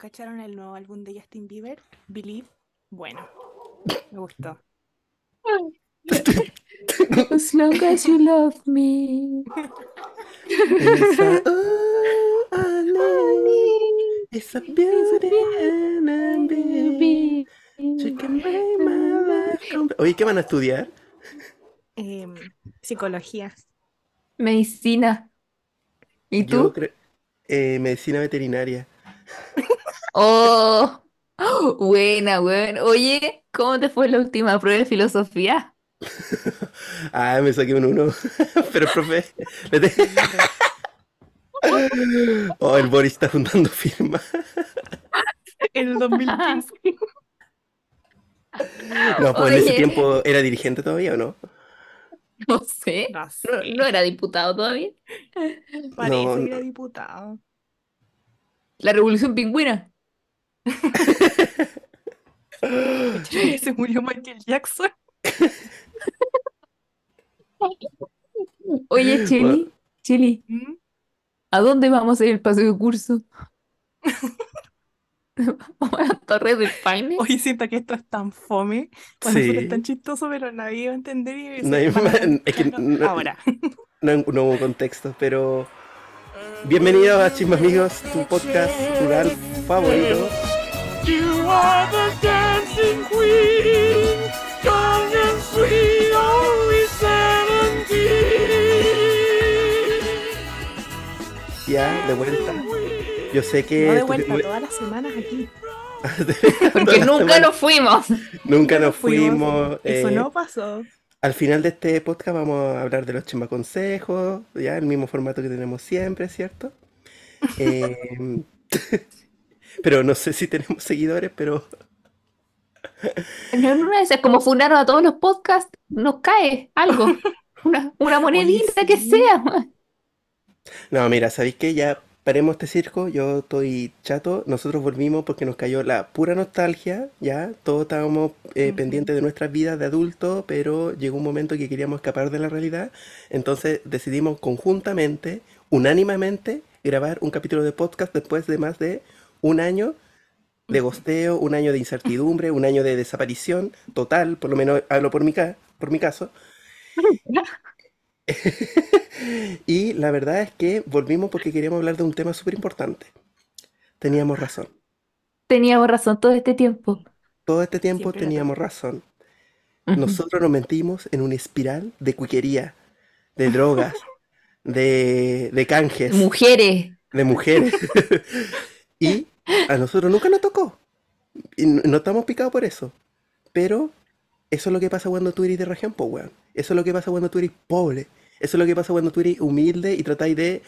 ¿Cacharon el nuevo álbum de Justin Bieber? Believe. Bueno, me gustó. As long as you love me. Esa, oh, honey, it's a beauty and a baby. She can make my life come- Oye, ¿qué van a estudiar? Em, psicología. Medicina. ¿Y Yo tú? eh, medicina veterinaria. Oh, buena, buena. Oye, ¿cómo te fue la última prueba de filosofía? Ah, me saqué un uno. Pero, profe, le te- Oh, el Boris está juntando firmas. El 2015. No, pues en ese Oye. tiempo era dirigente todavía, ¿o no? No sé. No No, sé. era diputado todavía. Parece No, que no. era diputado. La revolución pingüina. Se murió Michael Jackson. Oye, Cheli, Cheli, ¿Mm? ¿a dónde vamos en el paseo de curso? ¿Vamos a la Torre del Paine? Hoy siento que esto es tan fome. Nosotros Sí. es tan chistoso, pero nadie va a entender y van a es que no- ahora. No, no hubo contexto, pero bienvenidos a Chisme Amigos, tu podcast rural favorito. You are the dancing queen, young and sweet, only seventeen. Ya, de vuelta. Yo sé que No de vuelta todas las semanas aquí. Porque nunca nos fuimos. nunca nos fuimos. Eso eh, no pasó. Al final de este podcast vamos a hablar de los chisma consejos, ya el mismo formato que tenemos siempre, ¿cierto? Eh, pero no sé si tenemos seguidores, pero No, no, es como funaron a todos los podcasts, nos cae algo. Una, una monedita que sí. sea. no, mira, ¿sabéis qué? Ya paremos este circo, yo estoy chato, nosotros volvimos porque nos cayó la pura nostalgia, ya, todos estábamos eh, pendientes de nuestras vidas de adultos, pero llegó un momento que queríamos escapar de la realidad, entonces decidimos conjuntamente, unánimemente, grabar un capítulo de podcast después de más de un año de gosteo, un año de incertidumbre, un año de desaparición total, por lo menos hablo por mi, ca- por mi caso. Y la verdad es que volvimos porque queríamos hablar de un tema súper importante. Teníamos razón. Teníamos razón todo este tiempo. Todo este tiempo Siempre teníamos razón. Nosotros nos mentimos en una espiral de cuiquería, de drogas, de, de canjes, Mujeres. de mujeres. Y a nosotros nunca nos tocó. Y no no estamos picados por eso. Pero eso es lo que pasa cuando tú eres de región, weón. Eso es lo que pasa cuando tú eres pobre. Eso es lo que pasa cuando tú eres humilde y tratáis de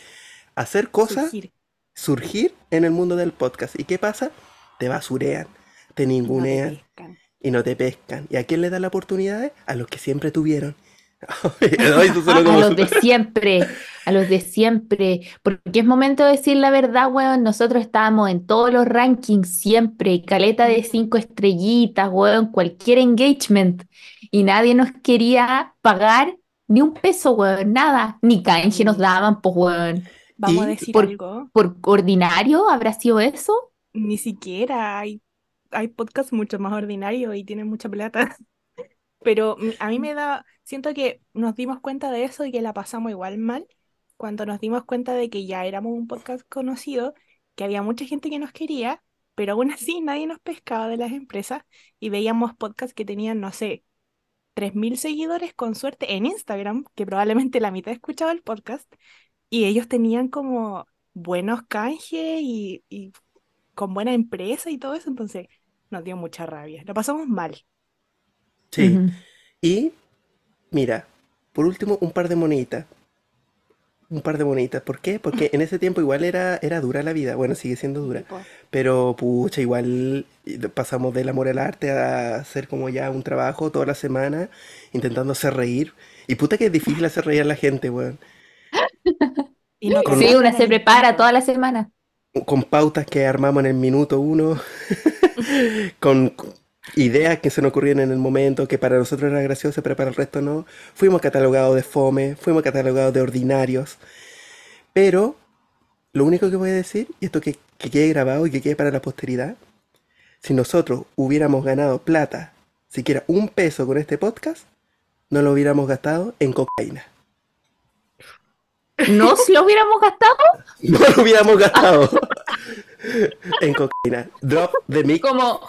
hacer cosas Surgir. surgir en el mundo del podcast. ¿Y qué pasa? Te basurean, te Y no te ningunean pescan. y no te pescan. ¿Y a quién le dan la oportunidad? A los que siempre tuvieron. Suena A los de siempre, a los de siempre, porque es momento de decir la verdad, weón, nosotros estábamos en todos los rankings siempre, caleta de cinco estrellitas, weón, cualquier engagement, y nadie nos quería pagar ni un peso, weón, nada, ni canje nos daban, pues, weón, Vamos a decir por- algo. por ordinario habrá sido eso, Ni siquiera hay, hay podcasts mucho más ordinarios y tienen mucha plata. Pero mm, a mí me da, siento que nos dimos cuenta de eso y que la pasamos igual mal cuando nos dimos cuenta de que ya éramos un podcast conocido, que había mucha gente que nos quería, pero aún así nadie nos pescaba de las empresas y veíamos podcasts que tenían, no sé, 3.000 seguidores con suerte en Instagram, que probablemente la mitad escuchaba el podcast, y ellos tenían como buenos canjes y, y con buena empresa y todo eso, entonces nos dio mucha rabia. Lo pasamos mal. Sí. Y mira, por último, un par de moneditas. Un par de moneditas. ¿Por qué? Porque en ese tiempo igual era, era dura la vida. Bueno, sigue siendo dura. Tipo, Pero pucha, igual pasamos del amor al arte a hacer como ya un trabajo toda la semana, intentando hacer reír. Y puta que es difícil hacer reír a la gente, weón. Y no Con- Sí, una se prepara toda la semana. Con pautas que armamos en el minuto uno, con ideas que se nos ocurrían en el momento, que para nosotros era gracioso, pero para el resto no. Fuimos catalogados de fome, fuimos catalogados de ordinarios. Pero lo único que voy a decir, y esto que, que quede grabado y que quede para la posteridad, si nosotros hubiéramos ganado plata, siquiera un peso con este podcast, no lo hubiéramos gastado en cocaína. ¿No si lo hubiéramos gastado? No lo hubiéramos gastado en cocaína. Drop the mic. Como,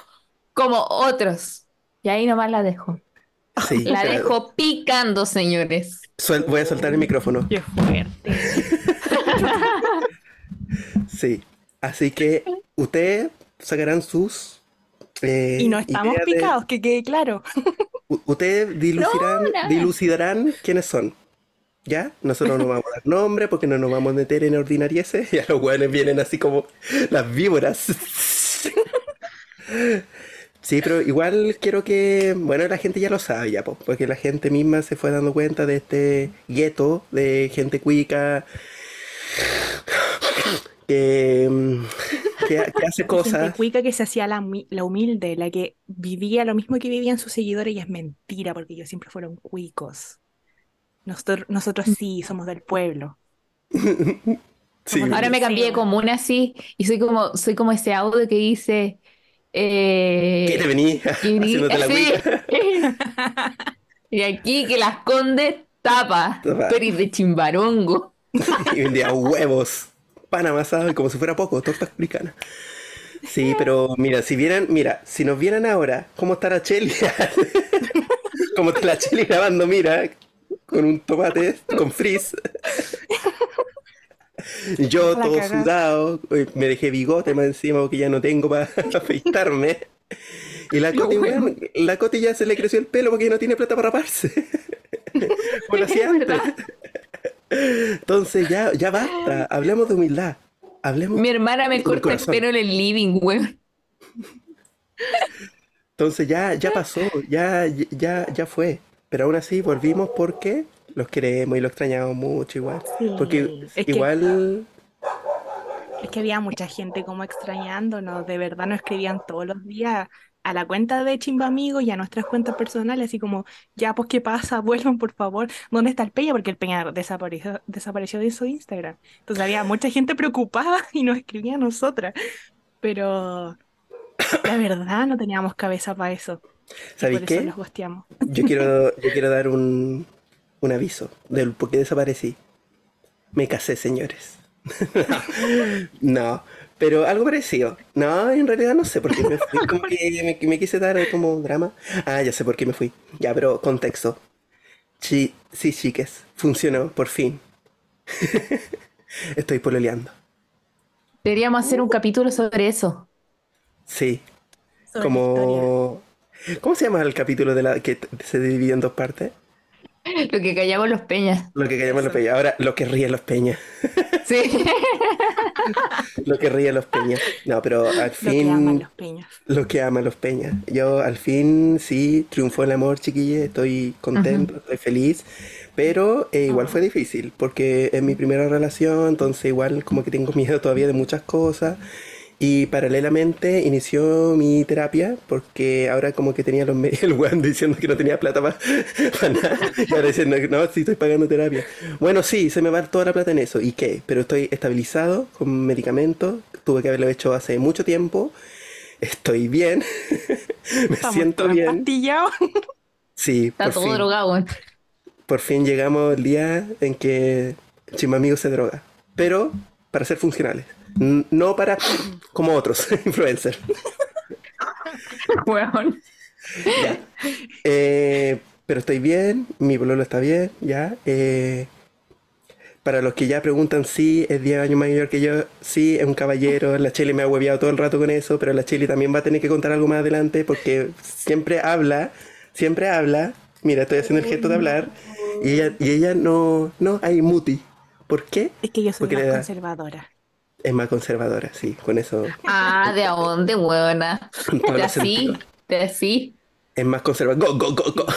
como otros. Y ahí nomás la dejo. Sí, La dejo picando, señores. suel- voy a soltar el micrófono. Qué fuerte. Sí. Así que ustedes sacarán sus. eh, Y no estamos de- picados, que quede claro. u- ustedes dilucidarán quiénes son. ¿Ya? Nosotros no vamos a dar nombre porque no nos vamos a meter en ordinarieces. Ya los hueones vienen así como las víboras. Sí, pero igual quiero que, bueno, la gente ya lo sabe ya, po, porque la gente misma se fue dando cuenta de este gueto de gente cuica que, mm, que, que hace Gente cosas. cuica que se hacía la, la humilde, la que vivía lo mismo que vivían sus seguidores y es mentira porque ellos siempre fueron cuicos. Nosotros, nosotros sí somos del pueblo. Sí, Ahora me cambié de Sí. comuna así y soy como, soy como ese audio que dice. Eh, ¿Qué te venís haciéndote la sí. Y aquí que las conde tapa, Tapa. peris de chimbarongo. Y vendía huevos, pan amasado y como si fuera poco, torta africana. Sí, pero mira, si vieran, mira, si nos vieran ahora, ¿cómo está la Cheli? Como está la Cheli grabando, mira, con un tomate, con frizz. Yo La todo sudado, eh, me dejé bigote más encima porque ya no tengo para afeitarme. Y la Coti, weón, la Coti ya se le creció el pelo porque no tiene plata para raparse. Antes. verdad. Entonces ya, ya basta, hablemos de humildad. Hablemos. Mi hermana me corta el pelo en el living, weón. Entonces ya, ya pasó, ya, ya, ya fue. Pero aún así volvimos porque los queremos y los extrañamos mucho igual. Sí, Porque es que- igual, Es que había mucha gente como extrañándonos, de verdad nos escribían todos los días a la cuenta de Chimba Amigos y a nuestras cuentas personales, así como, ya, pues, ¿qué pasa? Vuelvan, por favor. ¿Dónde está el Peña? Porque el Peña desapareció, desapareció de su Instagram. Entonces había mucha gente preocupada y nos escribía a nosotras. Pero la verdad no teníamos cabeza para eso. ¿sabéis por eso qué? gosteamos. Yo quiero, yo quiero dar un, un aviso del por qué desaparecí. Me casé, señores. No, pero algo parecido. No, en realidad no sé por qué me fui. Como que me, me quise dar como drama. Ah, ya sé por qué me fui. Ya, pero contexto. Sí, sí, chiques. Funcionó, por fin. Estoy pololeando. Deberíamos hacer un capítulo sobre eso. Sí, Sobre como... ¿Cómo se llama el capítulo de la que se divide en dos partes? Lo que callamos los peñas. Lo que callamos los peñas. Ahora, lo que ríen los peñas. Sí. Lo que ríen los peñas. No, pero al Lo que aman fin, los Peñas. lo que aman los peñas. Yo al fin, sí, triunfó el amor, chiquillos. Estoy contento, estoy feliz. Pero eh, igual fue difícil, porque es mi primera relación, entonces igual como que tengo miedo todavía de muchas cosas. Y paralelamente inició mi terapia, porque ahora como que tenía los medios, el weón diciendo que no tenía plata para nada. Y ahora diciendo que no, sí estoy pagando terapia. Bueno, sí, se me va toda la plata en eso. ¿Y qué? Pero estoy estabilizado con medicamentos. Tuve que haberlo hecho hace mucho tiempo. Estoy bien. me Estamos siento bien. empastillados. Sí, Está por todo fin. drogado. Por fin llegamos al día en que Chimamigo se droga. Pero para ser funcionales. No para como otros influencers. Weón. Ya. Eh, pero estoy bien, mi pololo está bien, ya. Eh, para los que ya preguntan si es 10 años mayor que yo, sí, es un caballero. La Cheli me ha hueveado todo el rato con eso, pero la Cheli también va a tener que contar algo más adelante porque siempre habla, siempre habla. Mira, estoy haciendo el gesto de hablar y ella, y ella no, no, hay muti. ¿Por qué? Es que yo soy Porque más conservadora. Es más conservadora, sí, con eso. Ah, ¿de a dónde, todos De así, de así. Es más conservadora. Go, go, go, go.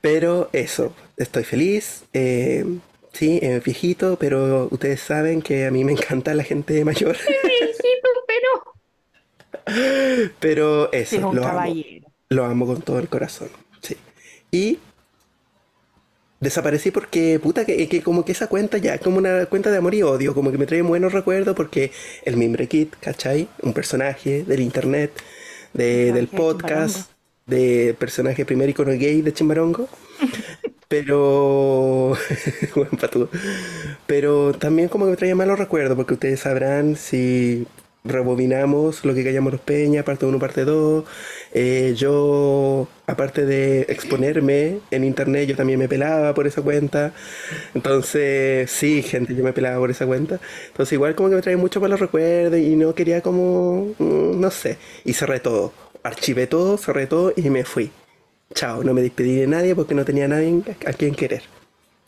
Pero eso, estoy feliz. eh, sí, es viejito, pero ustedes saben que a mí me encanta la gente mayor. Viejito, pero. Pero eso, es un lo amo. Lo amo con todo el corazón. Sí. Y Desaparecí porque, puta, que, que como que esa cuenta ya es como una cuenta de amor y odio, como que me trae buenos recuerdos porque el Mimbre Kid, ¿cachai? Un personaje del internet, de- del podcast, de personaje primer icono gay de Chimbarongo. Pero, Buen patudo. Pero también como que me traía malos recuerdos, porque ustedes sabrán si rebobinamos lo que callamos los peñas, parte 1, parte 2. eh, yo, aparte de exponerme en internet, yo también me pelaba por esa cuenta. Entonces, sí, gente, yo me pelaba por esa cuenta. Entonces, igual como que me trae muchos malos recuerdos y no quería como, mm, no sé. Y cerré todo. Archivé todo, cerré todo y me fui. Chao, no me despedí de nadie porque no tenía nadie a quien querer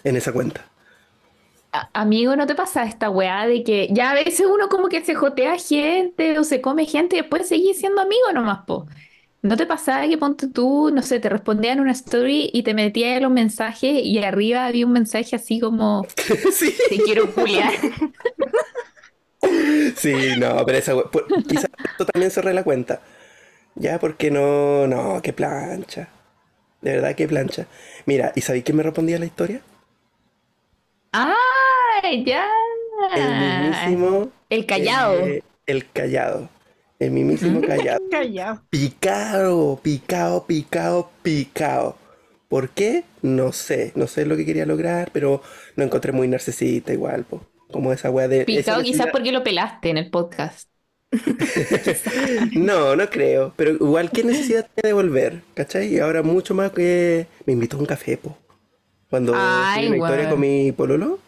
en esa cuenta. A- Amigo, ¿no te pasa esta weá de que ya a veces uno como que se jotea gente o se come gente y después seguís siendo amigo nomás, po? ¿No te pasaba que ponte tú, no sé, te respondían una story y te metías en los mensajes y arriba había un mensaje así como sí, te quiero culiar? sí, no, pero esa por- quizás esto también cerré la cuenta. Ya, porque no, no, qué plancha. De verdad, qué plancha. Mira, ¿y sabéis quién me respondía la historia? ¡Ay, ya! El mismísimo. El callado. eh, el callado. El mismísimo callado. Callado. Picao, picao, picao, picao. ¿Por qué? No sé. No sé lo que quería lograr, pero lo encontré muy narcisista igual, po. Como esa wea de. Picado quizás porque lo pelaste en el podcast. No, no creo. Pero igual, ¿qué necesidad tenía de volver? ¿Cachai? Y ahora mucho más que. Me invitó a un café, po. Cuando Ay, Victoria weón. con mi pololo,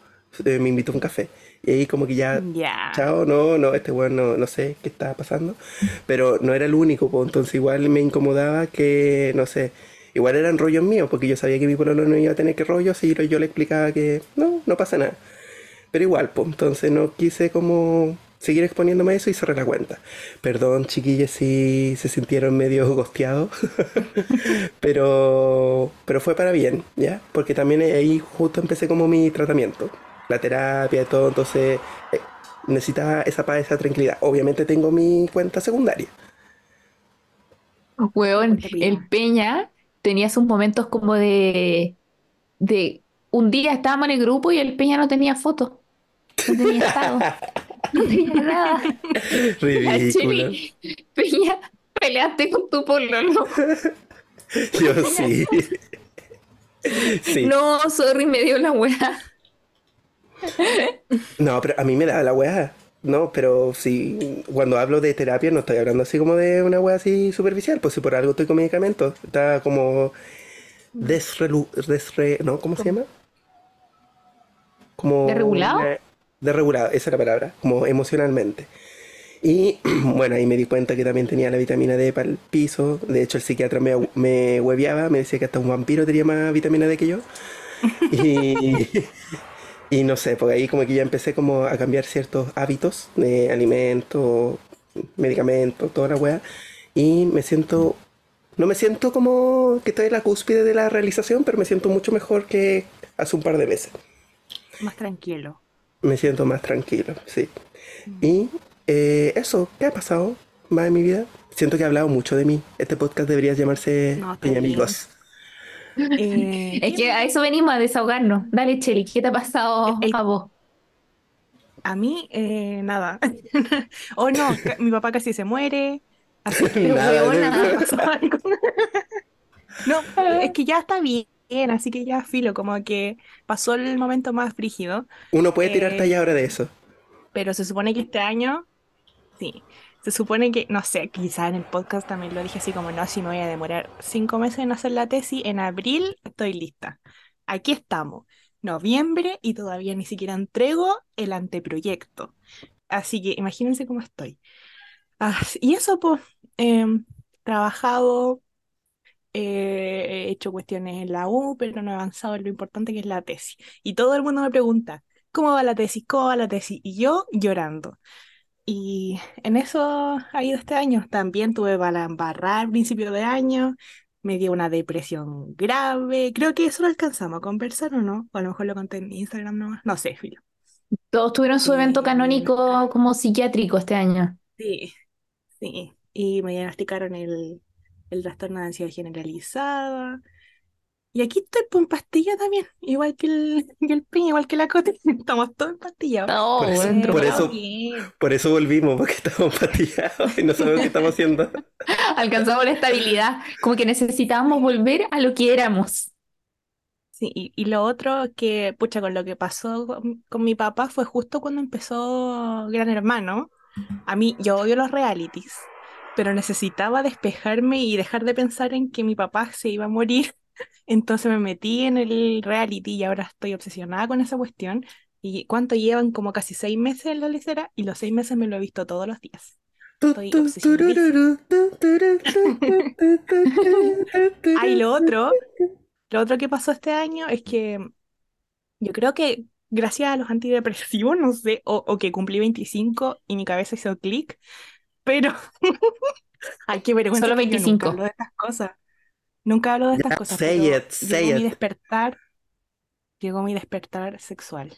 eh, me invitó a un café. Y ahí como que ya Ya. Chao, no, no, este weón no, no sé qué estaba pasando, pero no era el único, pues, entonces igual me incomodaba que, no sé, igual eran rollos míos, porque yo sabía que mi pololo no iba a tener que rollos y yo le explicaba que no, no pasa nada. Pero igual, pues, entonces no quise como seguir exponiéndome a eso y cerré la cuenta. Perdón, chiquillos, si se sintieron medio gosteados, pero, pero fue para bien, ¿ya? Porque también ahí justo empecé como mi tratamiento, la terapia y todo, entonces eh, necesitaba esa paz, esa tranquilidad. Obviamente tengo mi cuenta secundaria. Weón, Ponte pila. el Peña tenía sus momentos como de, de un día estábamos en el grupo y el Peña no tenía fotos, no tenía estado, nada. Ridículo. Peleaste con tu pololo. Yo sí. Sí. No, sorry, me dio la weá. No, pero a mí me da la weá. No, pero si cuando hablo de terapia no estoy hablando así como de una weá así superficial, pues si por algo estoy con medicamentos, está como desrelu, desre, ¿no? ¿Cómo se llama? Como ¿Desregulado? una- desregulado, esa es la palabra, como emocionalmente. Y bueno, ahí me di cuenta que también tenía la vitamina D para el piso. De hecho, el psiquiatra me, me hueveaba, me decía que hasta un vampiro tenía más vitamina D que yo. Y, y no sé, porque ahí como que ya empecé como a cambiar ciertos hábitos de alimentos, medicamentos, toda la weá. Y me siento, no me siento como que estoy en la cúspide de la realización, pero me siento mucho mejor que hace un par de meses. Más tranquilo. Me siento más tranquilo, sí. Y eh, eso, ¿qué ha pasado más en mi vida? Siento que he hablado mucho de mí. Este podcast debería llamarse No, Peña. Amigos. Eh, Es que a eso venimos a desahogarnos. Dale, Cheli, ¿qué te ha pasado El- a vos? A mí, eh, nada. O no, ca- mi papá casi se muere. Así que, Nada, weona. no, no. No, es que ya está bien, así que ya filo, como que pasó el momento más frígido, Uno puede tirar Eh, talla ahora de eso. pero se supone que este año, sí, se supone que, no sé, quizá en el podcast también lo dije así como, no, si me voy a demorar cinco meses en hacer la tesis, en abril estoy lista. Aquí estamos, noviembre y todavía ni siquiera entrego el anteproyecto. Así que imagínense cómo estoy. Ah, y eso, pues, trabajado, eh, he hecho cuestiones en la U, pero no he avanzado en lo importante que es la tesis. Y todo el mundo me pregunta, ¿cómo va la tesis? ¿Cómo va la tesis? Y yo llorando. Y en eso ha ido este año. También tuve para embarrar al principio de año, me dio una depresión grave. Creo que eso lo alcanzamos a conversar o no, o a lo mejor lo conté en Instagram nomás. No sé, filo. Todos tuvieron su evento canónico como psiquiátrico este año. Sí, sí. Y me diagnosticaron el, el trastorno de ansiedad generalizada. Y aquí estoy pues, en pastilla también, igual que el, que el piña, igual que la cote. Estamos todos empastillados. No, Por eso- weón, por eso-. Por eso volvimos, porque estamos patillados y no sabemos qué estamos haciendo. Alcanzamos la estabilidad. Como que necesitábamos volver a lo que éramos. Sí, y, y lo otro que, pucha, con lo que pasó con, con mi papá fue justo cuando empezó Gran Hermano. A mí, yo odio los realities, pero necesitaba despejarme y dejar de pensar en que mi papá se iba a morir. Entonces me metí en el reality y ahora estoy obsesionada con esa cuestión. ¿Y cuánto llevan? Como casi seis meses en la lecera y los seis meses me lo he visto todos los días. Estoy. Ah, y lo otro, lo otro que pasó este año es que yo creo que gracias a los antidepresivos, no sé, o, o que cumplí 25 y mi cabeza hizo clic, pero ay, qué vergüenza Solo que yo 25. nunca hablo de estas cosas. Nunca hablo de estas cosas, say pero it, say llegó mi it. despertar, llegó mi despertar sexual.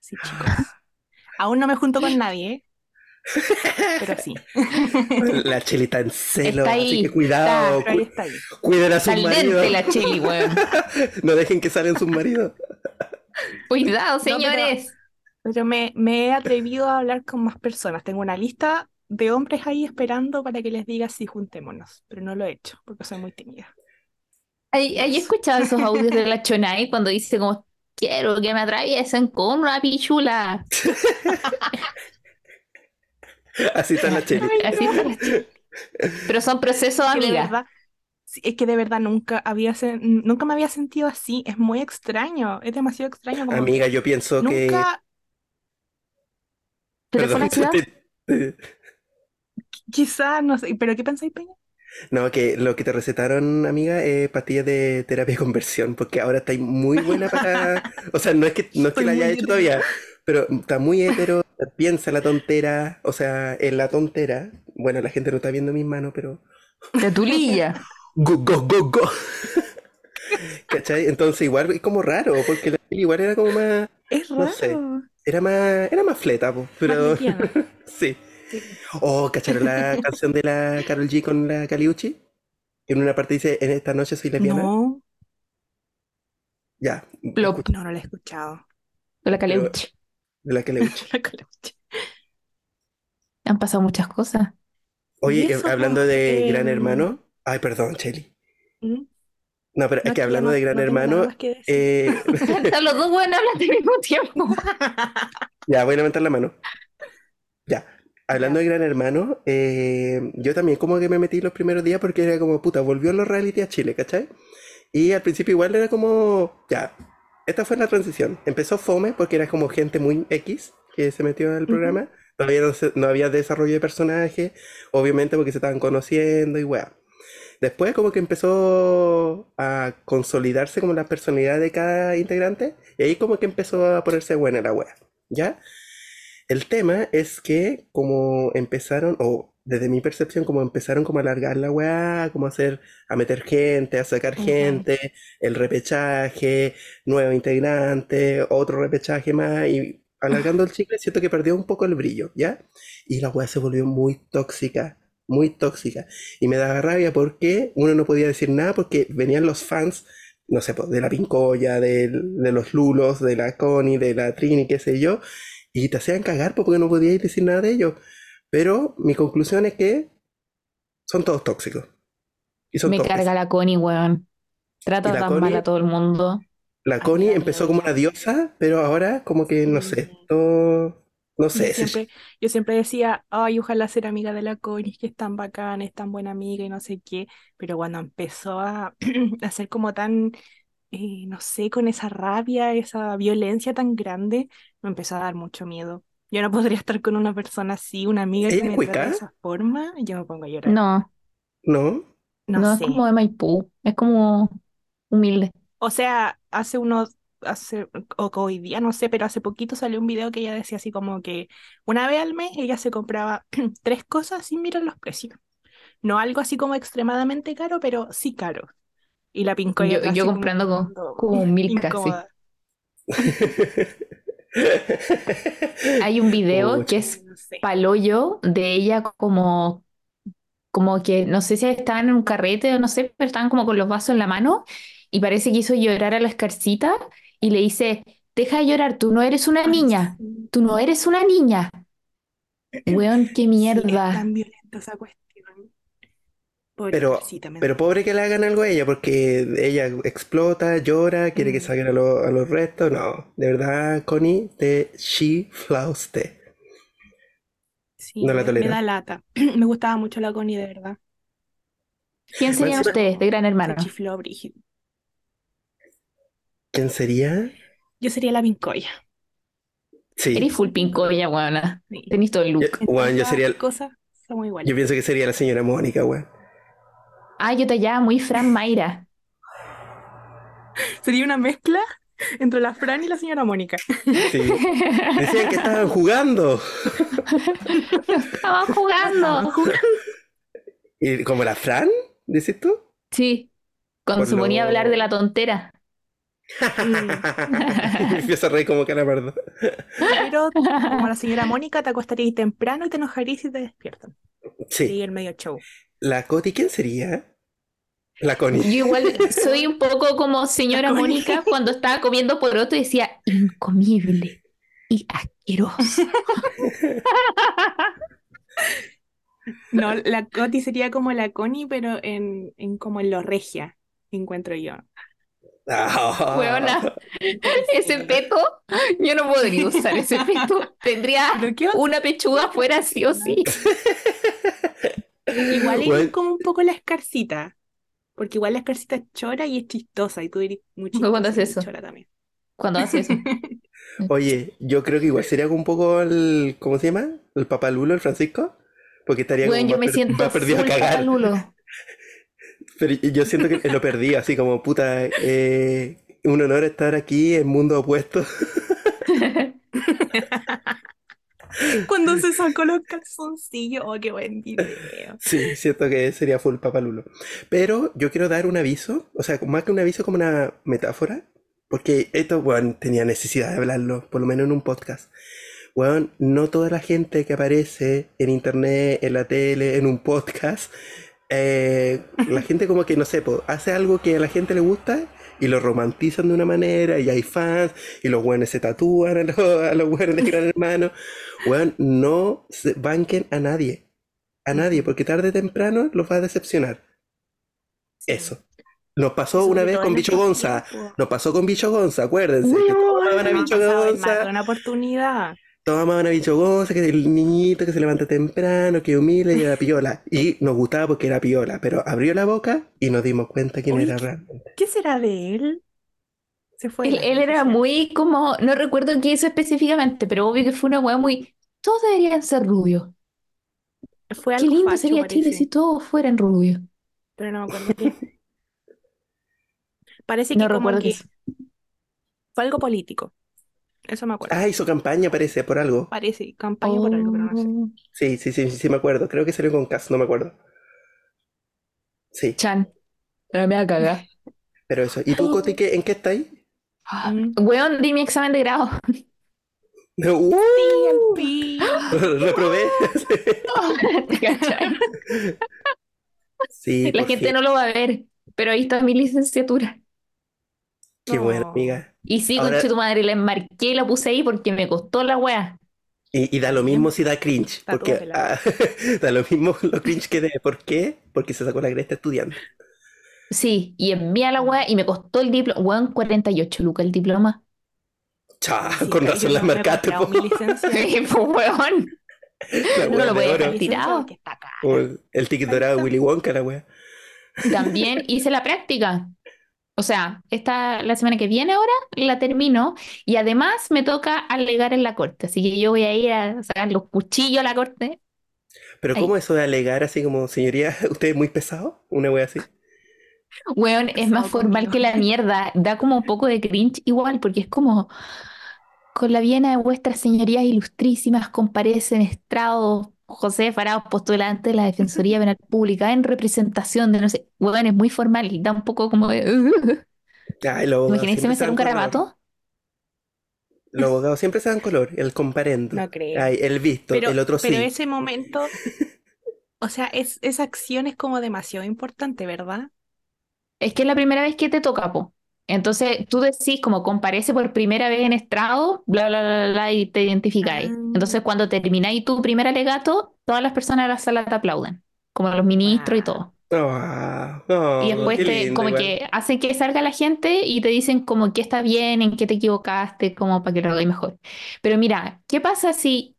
Sí, chicos. Aún no me junto con nadie, ¿eh? Pero sí. La chelita en celo, Está así ahí, que cuidado, ahí cu- está ahí. cuiden a sus maridos. la cheli, weón. No dejen que salgan sus maridos. Cuidado, pero- señores. Pero me, me he atrevido a hablar con más personas. Tengo una lista de hombres ahí esperando para que les diga si juntémonos, pero no lo he hecho porque soy muy tímida. ¿Hay, hay escuchado esos audios de la Chonai cuando dice como quiero que me atraviesen con una pichula? Así está la cheli. Así está la cheli. Pero son procesos, Es que amiga. verdad, es que de verdad nunca había nunca me había sentido así. Es muy extraño, es demasiado extraño. Como Amiga, yo pienso que. nunca, ¿Pero Perdón, fue una ciudad? te- quizá, no sé, pero ¿qué pensáis, Peña? No, que lo que te recetaron, amiga, es pastillas de terapia de conversión, porque ahora estáis muy buena para. O sea, no es que, no es que la haya hecho todavía, pero está muy hetero, piensa la tontera, o sea, en la tontera. Bueno, la gente no está viendo mis manos, pero. De tulilla. Go, go, go, go. ¿Cachai? Entonces, igual es como raro, porque la igual era como más. Es No sé. raro. Era más. Era más fleta, po, pero. Sí. Oh, ¿cacharon la canción de la Karol G con la Caliucci? En una parte dice, en esta noche soy lesbiana. No, Ya, Plop. no, no lo he escuchado. Con la caleuche. de la Caliucci. La coloche. Han pasado muchas cosas. Oye, eh, eso, hablando de em, Gran Hermano. Ay, perdón, Cheli. ¿Mm? No, pero No, es que hablando no- de Gran no Hermano, eh, los dos buenos hablando al mismo tiempo. ya voy a levantar la mano. Ya, hablando de Gran Hermano, eh, yo también como que me metí los primeros días porque era como, puta, volvió los reality a Chile, ¿cachai? Y al principio igual era como, ya, esta fue la transición. Empezó Fome porque era como gente muy X que se metió al programa. Todavía no, se- no había desarrollo de personaje, obviamente porque se estaban conociendo y weá. Después como que empezó a consolidarse como la personalidad de cada integrante y ahí como que empezó a ponerse buena la wea, ¿ya? El tema es que como empezaron, o desde mi percepción, como empezaron como a alargar la weá, como a hacer, a meter gente, a sacar gente, el repechaje, nuevo integrante, otro repechaje más, y alargando el chicle siento que perdió un poco el brillo, ¿ya? Y la weá se volvió muy tóxica, muy tóxica. Y me daba rabia porque uno no podía decir nada porque venían los fans, no sé, pues, de la Pincoya, del- de, los Lulos, de la Connie, de la Trini, qué sé yo, y te hacían cagar pues, porque no podíais decir nada de ellos. Pero mi conclusión es que son todos tóxicos. Y son Me tóxicos. carga la Connie, weón. Trata ¿Y la tan Connie? mal a todo el mundo. La Connie empezó como una diosa, pero ahora como que, no sé, Sí. no, no sé, Yo ese- siempre, yo siempre decía, ay, ojalá ser amiga de la Connie, que es tan bacana, es tan buena amiga y no sé qué, pero cuando empezó a, a ser como tan, eh, no sé, con esa rabia, esa violencia tan grande, me empezó a dar mucho miedo. Yo no podría estar con una persona así, una amiga que ¿Ella es me trata de esa forma, yo me pongo a llorar. No, ¿no? No no es como de Maipú. Es como humilde. O sea, hace unos, hace, o hoy día, no sé, pero hace poquito salió un video que ella decía así como que una vez al mes ella se compraba tres cosas sin mirar los precios. No algo así como extremadamente caro, pero sí caro. Y la Pincoya Yo- yo comprando como, como- mil casi. Hay un video que es No sé. palollo de ella como, como que no sé si estaban en un carrete o no sé, pero estaban como con los vasos en la mano y parece que hizo llorar a la escarcita y le dice, deja de llorar, tú no eres una niña, tú no eres una niña. Weón, qué Sí, es mierda. tan violenta esa cuestión. Pero, pero pobre que le hagan algo a ella, porque ella explota, llora, quiere que Mm. saquen a, lo- a los restos. No, de verdad, Connie, te she flauste. Sí, No la me, me tolero. da lata. Me gustaba mucho la Connie, de verdad. ¿Quién serían ustedes de Gran Se Hermano? chifló brígido. ¿Quién sería? Yo sería la Pincoya. Sí. Eres full pincoya, weona. Sí. Tenís todo el Yo, look. yo sería, cosas somos iguales. yo pienso que sería la señora Mónica, weón. Ah, yo te hallaba muy Fran Mayra. Sería una mezcla entre la Fran y la señora Mónica. Sí. Decían que estaban jugando. Estaban jugando. ¿Y como la Fran? ¿Dices tú? Sí, cuando Por se ponía a lo- hablar de la tontera. Me empiezo a reír como calamardo. Pero como la señora Mónica, te acostarías temprano y te enojarías si te despiertan. Sí. Y el medio show. ¿La Coti quién sería? La Connie. Yo igual soy un poco como señora. Mónica cuando estaba comiendo poroto y decía, incomible y asqueroso. No, la Coti sería como la Connie, pero en, en como en lo regia, encuentro yo. Ah. Huevona, ese peto, yo no podría usar ese peto. Tendría una pechuga afuera sí o sí. Igual Bueno. es como un poco la escarcita. Porque igual la escarcita es chora y es chistosa. Y tú eres muy ¿Cuándo chistosa haces y eso? chora también. Cuando hace eso. Oye, yo creo que igual sería un poco el. ¿Cómo se llama? El papalulo, el Francisco. Porque estaría como Bueno, yo más me per- siento más perdido a cagar. papalulo. Pero yo siento que lo perdí, así como puta. eh, un honor estar aquí en mundo opuesto. Cuando se sacó los calzoncillos. Oh, qué buen video. Sí, siento que sería full papalulo. Pero yo quiero dar un aviso, o sea, más que un aviso, como una metáfora, porque esto, weón, tenía necesidad de hablarlo, por lo menos en un podcast. Weón, no toda la gente que aparece en internet, en la tele, en un podcast, eh, la gente como que, no sé, po, hace algo que a la gente le gusta y lo romantizan de una manera y hay fans y los weones se tatúan a los, a los weones de Gran Hermano. Weón, no se banquen a nadie. A nadie, porque tarde o temprano los va a decepcionar. Eso. Nos pasó una vez con Bicho Gonza. Nos pasó con Bicho Gonza, acuérdense. que todos amaban a Bicho más de Gonza. una oportunidad. Todos amaban a Bicho Gonza, que es el niñito que se levanta temprano, que humilde y era piola. Y nos gustaba porque era piola, pero abrió la boca y nos dimos cuenta quién era ¿qué- realmente. ¿Qué será de él? Se fue. Él, era muy como, no recuerdo qué hizo específicamente, pero obvio que fue una weá muy. Todos deberían ser rubios. Fue Qué lindo facho, sería Chile si todos fueran rubios. pero no me acuerdo qué. Parece que No como recuerdo que fue algo político. Eso me acuerdo. Ah, hizo campaña, parece, por algo. Parece, campaña por algo, pero no sé. Oh, Sí, sí, sí, sí, sí, me acuerdo. Creo que salió con Cas, no me acuerdo. Sí, Chan. Pero me va a cagar. pero eso. ¿Y tú, Coti, qué- en qué estáis? Mm. Weón, di mi examen de grado. Uh, Sí, reprobé. Sí, La gente fin. no lo va a ver, pero ahí está mi licenciatura. Qué buena, No. amiga. Y sí, Ahora- conche tu madre, la enmarqué y la puse ahí porque me costó la wea. Y, y da lo mismo si da cringe, Está porque ah, da lo mismo lo cringe que dé. ¿Por qué? Porque se sacó la cresta estudiando. Sí, y envía la wea y me costó el diploma. Weón, 48 lucas el diploma. Sí, con razón he marcaste, po. mi licencia. pues weón. La no lo voy a dejar tirado. caro. Como el, ticket dorado de Willy Wonka, la wea. También hice la práctica. O sea, esta, la semana que viene ahora la termino y además me toca alegar en la corte. Así que yo voy a ir a sacar los cuchillos a la corte. Pero. ¿cómo eso de alegar así como, señoría, usted es muy pesado? Una wea así. Weón, es más formal conmigo. que la mierda. Da como un poco de cringe igual, porque es como con la viena de vuestras señorías ilustrísimas comparecen estrado José Faraos postulante de la Defensoría Penal Pública en representación de no sé. Weón, es muy formal y da un poco como de. Ay, los Imagínense me sale un garabato. Los abogados siempre se dan color, el comparendo. No creo. Ay, el visto, Pero, el otro pero sí. ese momento, o sea, es, esa acción es como demasiado importante, ¿verdad? Es que es la primera vez que te toca, po. Entonces tú decís como comparece por primera vez en estrado, bla, bla, bla, bla, y te identificáis. Ah. Entonces cuando termináis tu primer alegato, todas las personas de la sala te aplauden, como los ministros y todo. Ah, no, Y después te, lindo como igual. que hacen que salga la gente y te dicen como qué está bien, en qué te equivocaste, como para que lo hagáis mejor. Pero mira, ¿qué pasa si,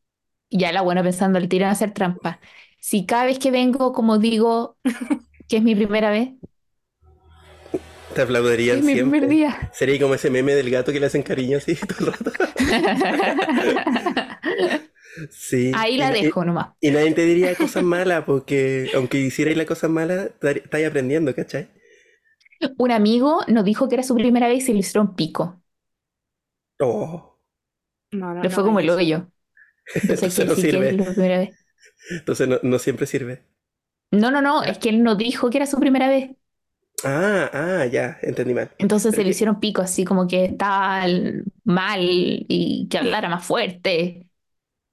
ya la buena pensando el tiro en hacer trampa, si cada vez que vengo como digo que es mi primera vez, Te aplaudirían es mi siempre. primer día? Sería como ese meme del gato que le hacen cariño así todo el rato. Sí. Ahí la Y- dejo nomás. Y, nadie te diría cosas malas, porque aunque hicierais las cosas malas, estar- estáis aprendiendo, ¿cachai? Un amigo nos dijo que era su primera vez y se le hicieron pico. Oh, No, no, Le no fue como el hoyo. Entonces entonces no sí que sirve. es la primera vez. Entonces no, no siempre sirve. No, no, no, es que él nos dijo que era su primera vez. Ah, ah, ya, entendí mal. Entonces se le hicieron pico así como que estaba mal y que hablara más fuerte.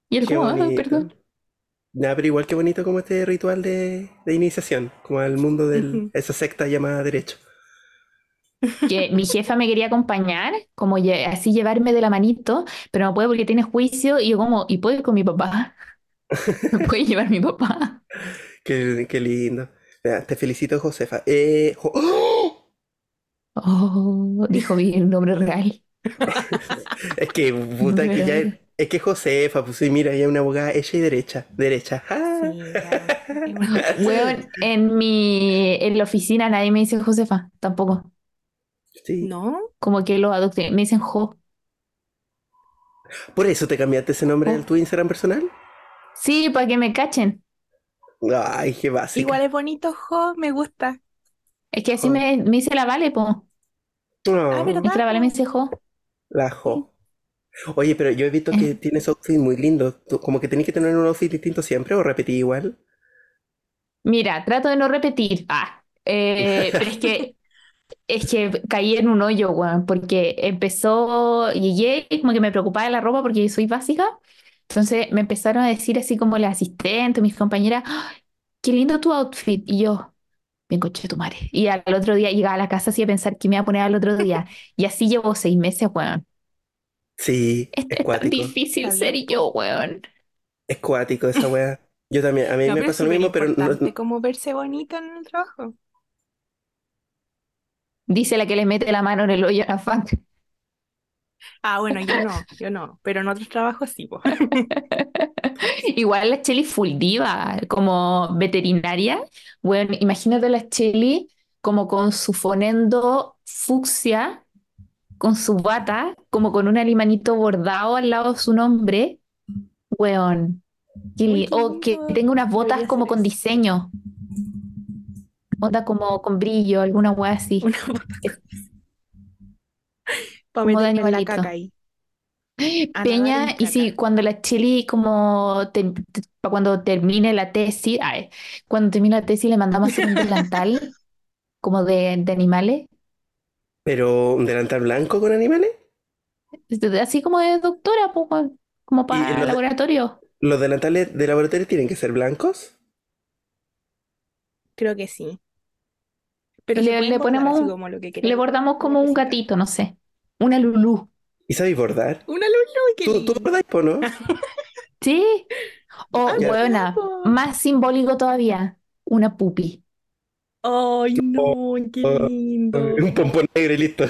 Y él Qué como, "Ah, bonito. perdón. Nada, pero igual que bonito como este ritual de, de iniciación, como al mundo de Ujú. esa secta llamada derecho. Que mi jefa me quería acompañar, como lle- así llevarme de la manito, pero no puede porque tiene juicio y yo como, ¿y puedo ir con mi papá? ¿Me puede llevar mi papá? Qué, qué lindo. Te felicito, Josefa. Eh, Jo- ¡Oh! Oh, dijo mi nombre real. Es que, puta, que ya es, es que Josefa, pues sí, mira, ella es una abogada hecha y derecha. Derecha. ¡Ah! Sí, ya. Weón, en mi, en la oficina nadie me dice Josefa, tampoco. Sí. ¿No? Como que lo adopté, me dicen Jo. ¿Por eso te cambiaste ese nombre Oh. en tu Instagram personal? Sí, para que me cachen. Ay, qué básica. Igual es bonito, Jo, me gusta. Es que así Jo. me, me dice la Vale, po. No, Ah, ¿verdad? Es que la Vale me dice Jo. la Jo. Oye, pero yo he visto que tienes outfits muy lindos. Como que tenés que tener un outfit distinto siempre o repetí igual. Mira, trato de no repetir. Ah, eh, pero es que es que caí en un hoyo, weón, porque empezó, llegué y como que me preocupaba la ropa porque soy básica. Entonces me empezaron a decir así como la asistente, mis compañeras, "Ay, qué lindo tu outfit. Y yo, bien coche tu madre. Y al otro día llegaba a la casa así a pensar que me iba a poner al otro día. Y así llevo seis meses, weón. Sí, Es, tan difícil ser yo, weón. Es cuático esa wea. Yo también, a mí No, me pasa lo mismo, pero no- importante como verse bonito en el trabajo. Dice la que le mete la mano en el hoyo a la fan. Ah, bueno, yo no, yo no, pero en otros trabajos sí, po. Igual la Cheli full diva, como veterinaria. Bueno, imagínate la Cheli como con su fonendo fucsia, con su bata, como con un alimanito bordado al lado de su nombre. Weón. O que tenga unas botas como con diseño. Onda como con brillo, alguna wea así. Una bota para Como de la animalito. caca ahí. A nadar Peña, y sí, cuando la Cheli como te- te- cuando termine la tesis, ay, cuando termine la tesis le mandamos hacer un delantal como de, de animales, Pero un delantal blanco con animales. Así como de doctora, weón, como para de- laboratorio. ¿Los delantales de laboratorio tienen que ser blancos? Creo que sí. Pero Le- ponemos así un- como lo que Le bordamos como un gatito, no sé, una lulú. ¿Y sabéis bordar? Una lulu, qué ¿Tú, tú po, no? Sí, o Ah, po. más simbólico todavía, una pupi. Ay, no, qué lindo. Un pompón negro y listo.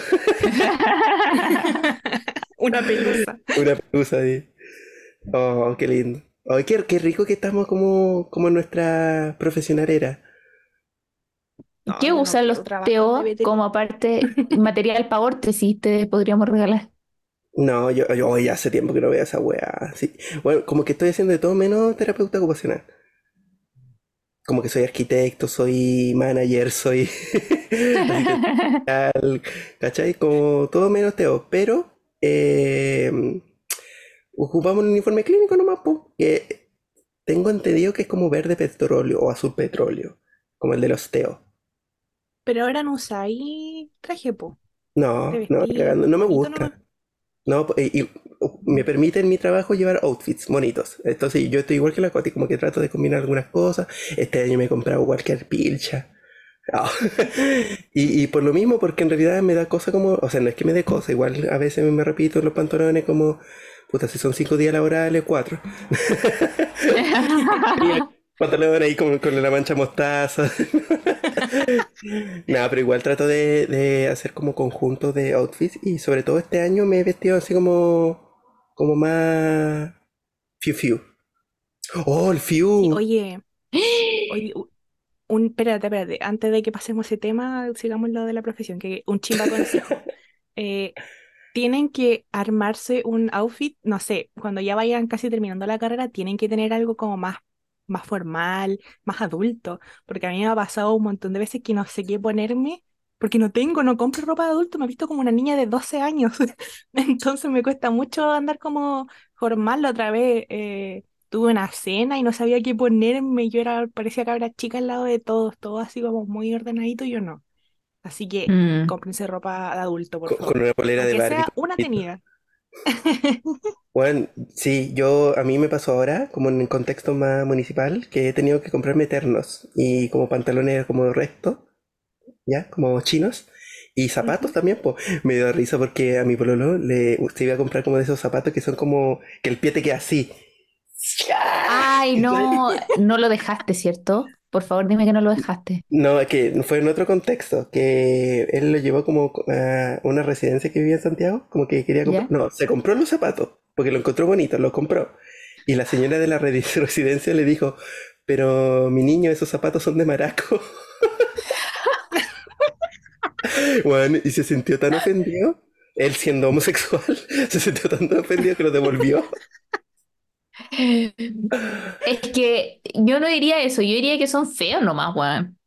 Una pelusa. Una pelusa ahí. Oh, qué lindo. Ay, qué, qué rico que estamos como, como en nuestra profesional era. No, ¿Qué yo no usan quiero los TO como aparte material para órtesis? Te podríamos regalar. No, yo, yo hoy hace tiempo que no veo esa weá. Sí. Bueno, como que estoy haciendo de todo menos terapeuta ocupacional. Como que soy arquitecto, soy manager, soy ¿cachai? Como todo menos teo. Pero eh, ocupamos un uniforme clínico nomás, po, que tengo entendido que es como verde petróleo o azul petróleo, como el de los teo. Pero ahora no usáis traje, po. No, De no, vestir, cagando, no me gusta. nomás. No, y, y me permite en mi trabajo llevar outfits bonitos. Entonces yo estoy igual que la Coti, como que trato de combinar algunas cosas. Este año me he comprado cualquier pilcha. Ah. Y, y por lo mismo, porque en realidad me da cosa como, o sea, no es que me dé cosa, igual a veces me repito en los pantalones como, puta, si son cinco días laborales, cuatro. Y el pantalón ahí como con la mancha mostaza. Nada, pero igual trato de, de hacer como conjuntos de outfits y sobre todo este año me he vestido así como, como más fiu fiu. Oh, el Sí, fiu. oye, oye, un, espérate, espérate, antes de que pasemos ese tema, sigamos lo de la profesión, que un chimba consejo. Eh, tienen que armarse un outfit, no sé, cuando ya vayan casi terminando la carrera, tienen que tener algo como más, más formal, más adulto, porque a mí me ha pasado un montón de veces que no sé qué ponerme, porque no tengo, no compro ropa de adulto, me he visto como una niña de 12 años, entonces me cuesta mucho andar como formal. La otra vez eh, tuve una cena y no sabía qué ponerme, yo era, parecía cabra chica al lado de todos, todo así como muy ordenadito, y yo no. Así que Mm. cómprense ropa de adulto, por Con, con favor. una polera de Aunque Barbie. sea una tenida. Bueno, sí, yo a mí me pasó ahora, como en el contexto más municipal, que he tenido que comprarme ternos y como pantalones como rectos, ya, como chinos, y zapatos también, pues me dio risa porque a mi pololo le se iba a comprar como de esos zapatos que son como que el pie te queda así. Ay, no, no lo dejaste, ¿cierto? Por favor, dime que no lo dejaste. No, es que fue en otro contexto, que él lo llevó como a una residencia que vivía en Santiago, como que quería comprar, no, se compró los zapatos, porque lo encontró bonito, lo compró. Y la señora de la re- residencia le dijo, pero mi niño, esos zapatos son de maraco. Bueno, y se sintió tan ofendido, él siendo homosexual, se sintió tan ofendido que lo devolvió. Es que yo no diría eso, yo diría que son feos nomás, weón.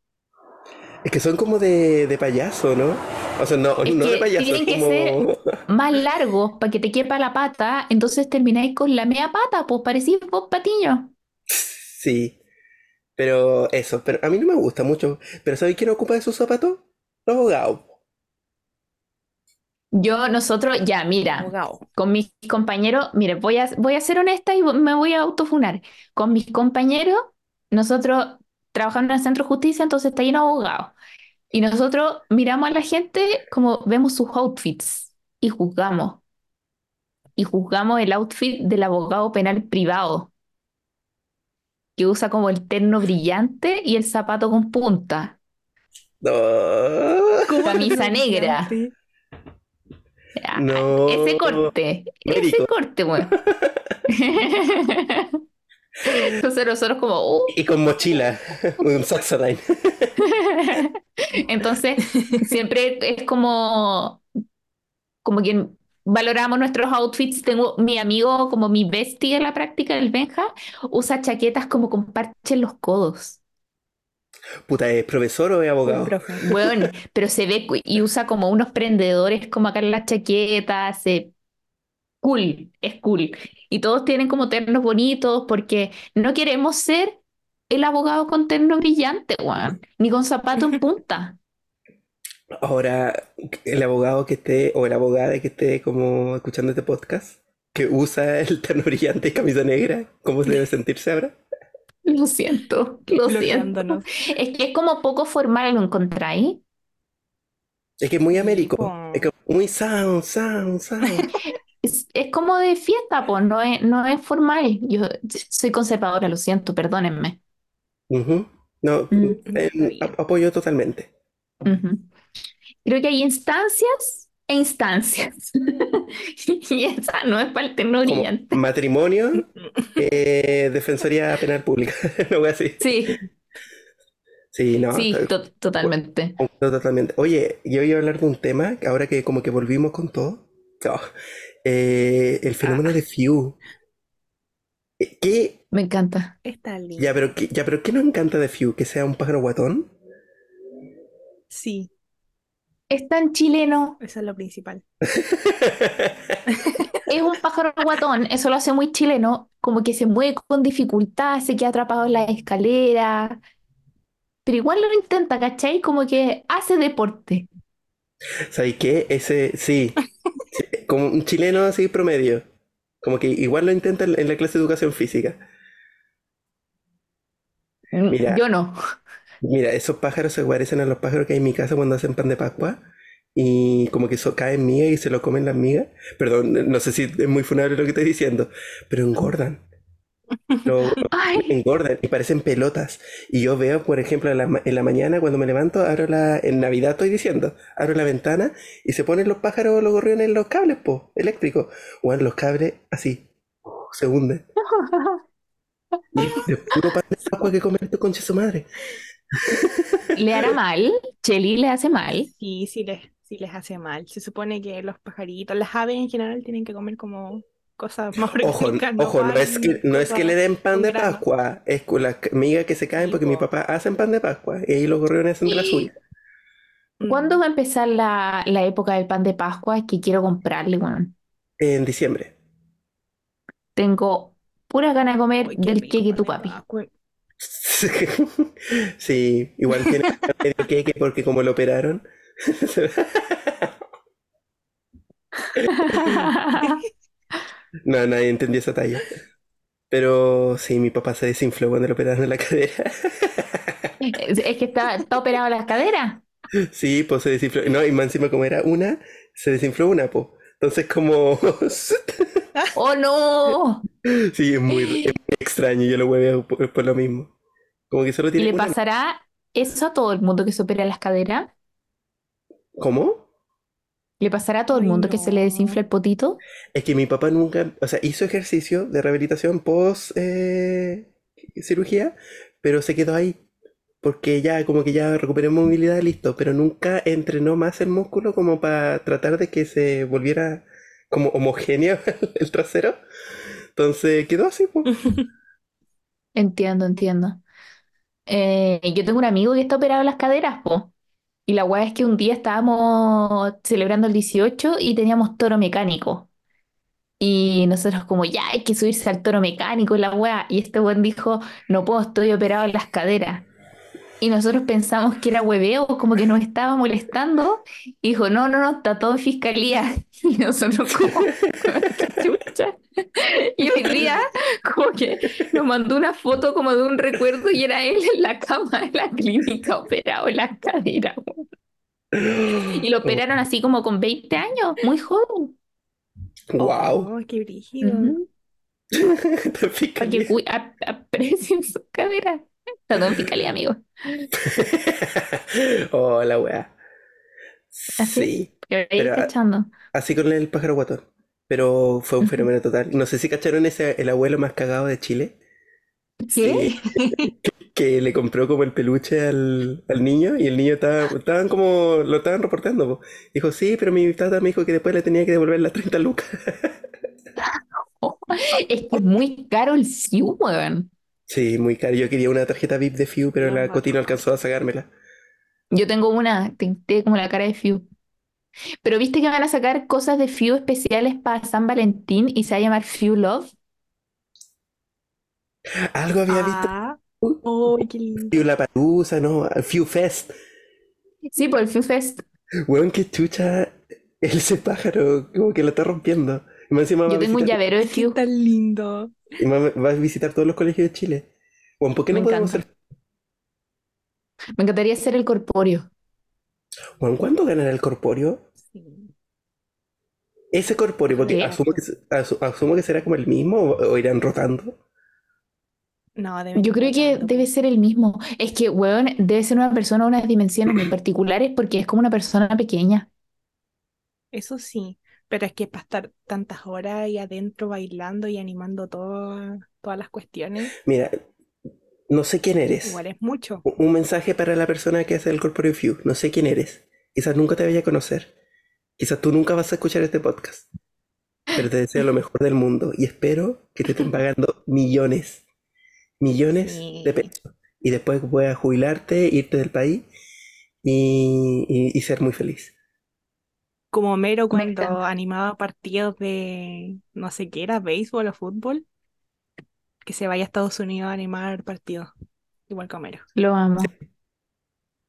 Es que son como de, de payaso, ¿no? O sea, no, Es no de payaso, tienen es que como... Más largos para que te quepa la pata, entonces termináis con la media pata, pues parecís vos patiño. Sí, pero eso, pero a mí no me gusta mucho. Pero ¿sabes quién ocupa esos zapatos? Los abogados. Yo, nosotros, ya, mira, con mis compañeros, mire, voy a, voy a ser honesta y me voy a autofunar. Con mis compañeros, nosotros trabajamos en el centro de justicia, entonces está lleno de abogados. Y nosotros miramos a la gente como vemos sus outfits y juzgamos. Y juzgamos el outfit del abogado penal privado, que usa como el terno brillante y el zapato con punta, No. camisa negra. No. Ese corte, ese corte, weón. Entonces nosotros como, uh, Y con mochila, un entonces siempre es como, como que valoramos nuestros outfits. Tengo mi amigo como mi bestie en la práctica, el Benja, usa chaquetas como con parche en los codos. Puta, ¿es profesor o es abogado? Bueno, pero se ve y usa como unos prendedores como acá en las chaquetas, se cool, es cool. Y todos tienen como ternos bonitos porque no queremos ser el abogado con terno brillante, weón, ni con zapato en punta. Ahora, el abogado que esté, o el abogada que esté como escuchando este podcast, que usa el terno brillante y camisa negra, ¿cómo debe sentirse ahora? Lo siento, lo siento. Bloqueándonos. Es que es como poco formal, ¿lo encontráis? Es que es muy Sí, américo, po. es como muy sound, sound, sound. Es, es como de fiesta, pues, no es, no es formal. Yo soy conservadora, lo siento, perdónenme. Ujú. No, Mm. eh, ap- apoyo totalmente. Ujú. Creo que hay instancias e instancias. Y esa no es para el terno Como brillante. matrimonio, eh, Defensoría Penal Pública, algo así. Sí, Sí, no, sí, to- to- totalmente. totalmente. Oye, yo iba a hablar de un tema, ahora que como que volvimos con todo. Oh, eh, el fenómeno de Few. Eh, ¿Qué? Me encanta. Está lindo. Ya, pero ¿qué, ya, pero ¿qué nos encanta de Few? ¿Que sea un pájaro guatón? Sí, Es tan chileno. eso es lo principal. Es un pájaro guatón, eso lo hace muy chileno, como que se mueve con dificultad, se queda atrapado en la escalera, pero igual lo intenta, ¿cachai? Como que hace deporte. ¿Sabes qué? Ese, sí, sí, como un chileno así promedio. Como que igual lo intenta en en la clase de educación física. Mira. Yo no. Mira, esos pájaros se parecen a los pájaros que hay en mi casa cuando hacen pan de Pascua. Y como que eso cae en miga y se lo comen las migas. Perdón, no sé si es muy funable lo que estoy diciendo, pero engordan. Engordan y parecen pelotas. Y yo veo, por ejemplo, en la, en la mañana cuando me levanto, abro la, en Navidad estoy diciendo, abro la ventana y se ponen los pájaros, los gorriones en los cables, po, eléctricos. O en los cables así, se hunden. Y es puro pan de Pascua que comen estos conches su madre. Le hará mal. Cheli le hace mal. Sí, sí les, sí les hace mal. Se supone que los pajaritos, las aves en general tienen que comer como cosas más Ojo, orgánicas, ojo, no es que, no es que le den pan de. Pascua, es con las migas que se caen porque mi papá hacen pan de Pascua y ahí los gorriones hacen de la suya. ¿Cuándo Mm. va a empezar la, la época del pan de Pascua? Que quiero comprarle, weón. En diciembre. Tengo pura ganas de comer qué del rico queque tu papi. Pascua. Sí, igual tiene medio queque porque como lo operaron. No, nadie entendió esa talla. Pero sí, mi papá se desinfló cuando le operaron la cadera. Es que está, está operado las caderas. Sí, pues se desinfló. No, y más encima como era una, se desinfló una, pues. Entonces como... ¡Oh, no! Sí, es muy, es muy extraño, yo lo hueveo por, por lo mismo. Como que solo ¿Y tiene le una... pasará eso a todo el mundo que se opera las caderas? ¿Cómo? ¿Le pasará a todo el Ay, mundo que se le no. desinfla el potito? Es que mi papá nunca, o sea, hizo ejercicio de rehabilitación post eh, cirugía, pero se quedó ahí. Porque ya, como que ya recuperó movilidad, listo, pero nunca entrenó más el músculo como para tratar de que se volviera como homogéneo el trasero. Entonces quedó así, pues. Entiendo, entiendo. Eh, yo tengo un amigo que está operado en las caderas, po. Y la weá es que un día estábamos celebrando el 18 y teníamos toro mecánico. Y nosotros como, ya hay que subirse al toro mecánico y la weá. Y este weón dijo, no puedo, estoy operado en las caderas. Y nosotros pensamos que era hueveo, como que nos estaba molestando. Y dijo, no, no, no, está todo en fiscalía. Y nosotros como, "¿Qué chucha?". Y hoy día como que nos mandó una foto como de un recuerdo y era él en la cama de la clínica operado en las caderas. weón. Y lo operaron así como con 20 años, muy joven. Wow. Oh, qué brígido. Ujú. Para que aprecien sus caderas. En fiscalía, amigo. Oh, la weá. Así. Sí, Pero ahí Pero, ah, cachando. así con el pájaro guatón. Pero fue un fenómeno total. No sé si cacharon ese, el abuelo más cagado de Chile. ¿Qué? que le compró como el peluche al, al niño y el niño estaba, estaban como, lo estaban reportando. po. Dijo, sí, pero mi tata me dijo que después le tenía que devolver las 30 lucas. Es que es muy caro el Fiu, weón. Sí, muy caro. Yo quería una tarjeta VIP de Fiu, pero la Ajá. Coti no alcanzó a sacármela. Yo tengo una, tinté como la cara de Fiu. Pero viste que van a sacar cosas de Fiu especiales para San Valentín y se va a llamar Fiu Love. Algo había visto. Ah, oh, qué lindo. Fiu La Palusa, no, Fiu Fest. Sí, por el Fiu Fest. Weón, qué chucha. Ese pájaro, como que lo está rompiendo. Más encima Yo tengo un llavero de Fiu. tan lindo. y más- va a visitar todos los colegios de Chile. Weón, ¿por qué no Me podemos encanta. Me encantaría ser el corpóreo. Weón, ¿cuánto ganará el corpóreo? Sí. Ese corpóreo, porque asumo que, asu- asumo que será como el mismo o, o irán rotando. No, debe Yo creo que debe ser el mismo. Es que, weón, debe ser una persona de unas dimensiones muy particulares porque es como una persona pequeña. Eso sí, pero es que para estar tantas horas ahí adentro bailando y animando todo- todas las cuestiones, Mira, no sé quién eres. igual es mucho. Un mensaje para la persona que hace el Corporate View. No sé quién eres. Quizás nunca te vaya a conocer. Quizás tú nunca vas a escuchar este podcast. Pero te deseo lo mejor del mundo y espero que te estén pagando millones, millones Sí. de pesos. Y después puedas jubilarte, irte del país y, y- y ser muy feliz. Como Mero cuando animaba partidos de no sé qué era, béisbol o fútbol, que se vaya a Estados Unidos a animar partidos. Igual que Homero. Lo amo.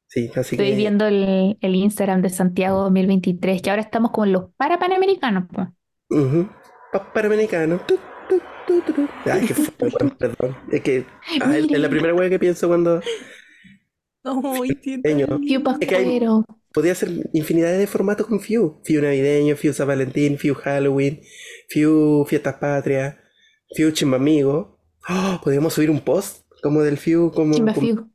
Sí, así Estoy que viendo el, el Instagram de Santiago 2023, que ahora estamos con los para panamericanos. pues. ujú. Pa- Panamericano. Tu, tu, tu, tu, tu. Ay, qué perdón. Es que ah, es- la primera wea que pienso cuando lindo. Fiu Es que hay- Pascuero. Podía hacer infinidad de formatos con Fiu. Fiu navideño, Fiu San Valentín, Fiu Halloween, Fiu Fiestas Patrias, Fiu Chimbamigo. Oh, podríamos subir un post como del Fiu, como, Chimba como Fiu.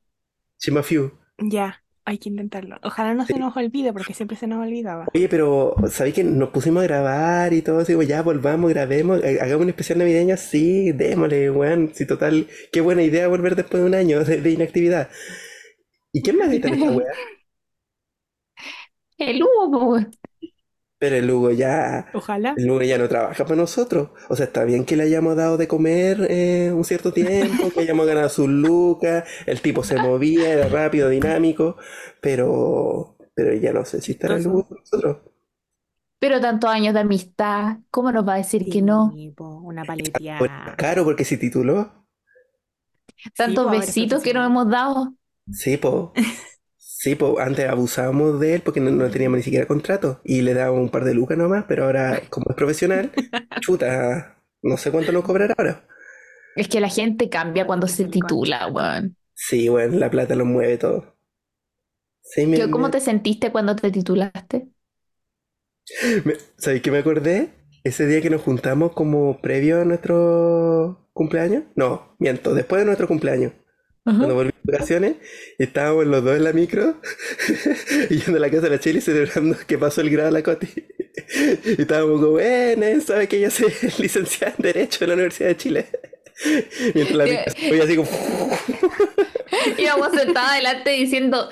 Chimba Fiu. Ya, hay que intentarlo. Ojalá no se nos olvide porque siempre se nos olvidaba. Oye, pero ¿sabéis que nos pusimos a grabar y todo como, Ya, volvamos, grabemos, ha- hagamos un especial navideño, sí, démosle, weón. Sí, total, qué buena idea volver después de un año de, de inactividad. ¿Y quién más edita esta weá? El Hugo. Pero el Hugo ya, Ojalá. el Hugo ya no trabaja para nosotros. O sea, está bien que le hayamos dado de comer eh, un cierto tiempo, que hayamos ganado sus lucas, el tipo se movía, era rápido, dinámico, pero, pero ya no sé si estará el Hugo con nosotros. Pero tantos años de amistad, ¿cómo nos va a decir que no? Sí, po, una Pues. Claro, porque si tituló. Tantos po, ahora es besitos que nos profesional. hemos dado. Sí, po. Sí, po. Antes abusábamos de él porque no, no teníamos ni siquiera contrato y le dábamos un par de lucas nomás, pero ahora, como es profesional, chuta, no sé cuánto nos cobrará ahora. Es que la gente cambia cuando se titula, weón. Sí, bueno, la plata lo mueve todo. Sí, me, ¿Qué- ¿Cómo me- te sentiste cuando te titulaste? me- ¿sabéis qué me acordé? Ese día que nos juntamos como previo a nuestro cumpleaños. No, miento, después de nuestro cumpleaños. Cuando volví de vacaciones, estábamos los dos en la micro, yendo a la casa de la Chile celebrando que pasó el grado a la Coti. Y estábamos como, bueno, sabe que ella se licenciada en Derecho en la Universidad de Chile. Mientras la micro así como, Íbamos sentados adelante diciendo,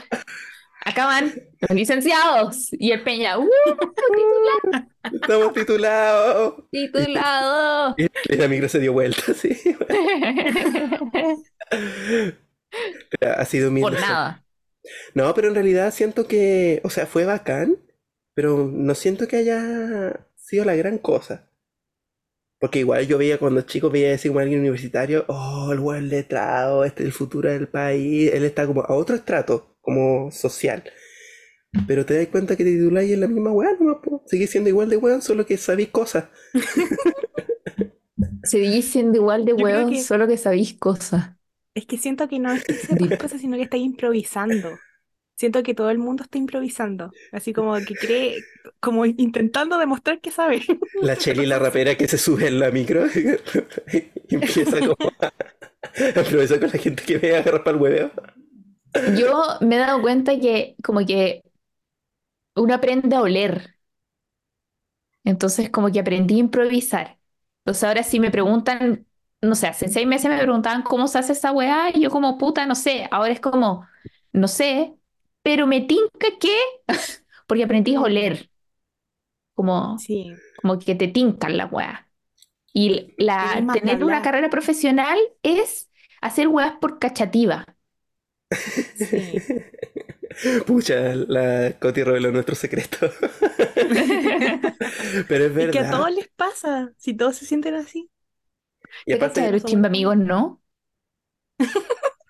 acá van los licenciados. Y el Peña, ¡uh! estamos titulados. Titulado. Y la micro se dio vuelta, sí. Ha sido mi Por nada. No, pero en realidad siento que, o sea, fue bacán, pero no siento que haya sido la gran cosa. Porque igual yo veía cuando chico veía así como alguien universitario, oh, el buen letrado, este es el futuro del país, él está como a otro estrato, como social. Pero te das cuenta que te tituláis en la misma weá, nomás, po. Seguís siendo igual de weón, solo que sabéis cosas. Seguís siendo igual de que- solo que sabéis cosas. Es que siento que no es que sepas cosas, sino que está improvisando. Siento que todo el mundo está improvisando. Así como que cree, como intentando demostrar que sabe. La Cheli, la rapera que se sube en la micro empieza como a, con la gente que ve a agarrar para el hueveo. Yo me he dado cuenta que como que uno aprende a oler. Entonces como que aprendí a improvisar. Entonces ahora si me preguntan, no sé, hace seis meses me preguntaban cómo se hace esa weá y yo como puta, no sé. Ahora es como, no sé, pero me tinca que, porque aprendí a oler. Como, Sí, como que te tincan la weá. Y la, tener una carrera profesional es hacer weás por cachativa. Sí. Pucha, la Coti reveló nuestro secreto. Pero es Y que a verdad. todos les pasa, si todos se sienten así. Y ¿Te cachai de aparte, los chimba amigos, no?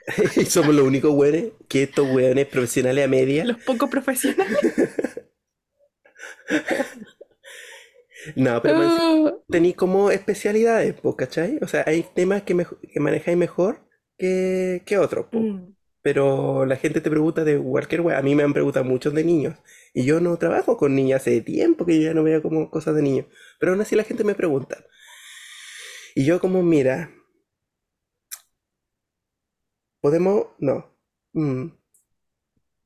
somos los únicos weones que estos weones profesionales a media. Los poco profesionales. No, pero Ah, tenéis como especialidades, po, ¿cachai? O sea, hay temas que, que manejáis mejor que, que otros. Mm. Pero la gente te pregunta de cualquier wea. A mí me han preguntado muchos de niños. Y yo no trabajo con niños hace tiempo que yo ya no veo como cosas de niños. Pero aún así la gente me pregunta. Y yo como, mira, podemos, no. Mm.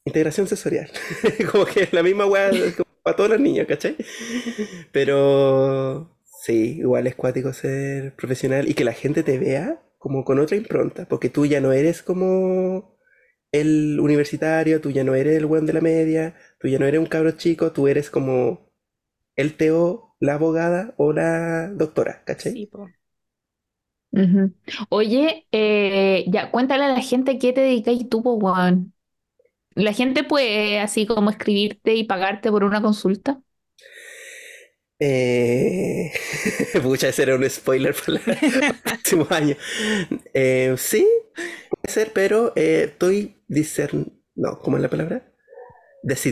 Integración sensorial. Como que es la misma wea para todos los niños, ¿cachai? Pero sí, igual es cuático ser profesional y que la gente te vea como con otra impronta, porque tú ya no eres como el universitario, tú ya no eres el weón de la media, tú ya no eres un cabro chico, tú eres como el Teo, la abogada o la doctora, ¿cachai? Sí, po. Oye, eh, ya, cuéntale a la gente qué te dedicáis tú, po, weón. La gente puede así como escribirte y pagarte por una consulta. Eh... Pucha, ese era un spoiler para, el próximo año. Eh, sí, ser, pero eh, estoy discern... No, ¿cómo es la palabra?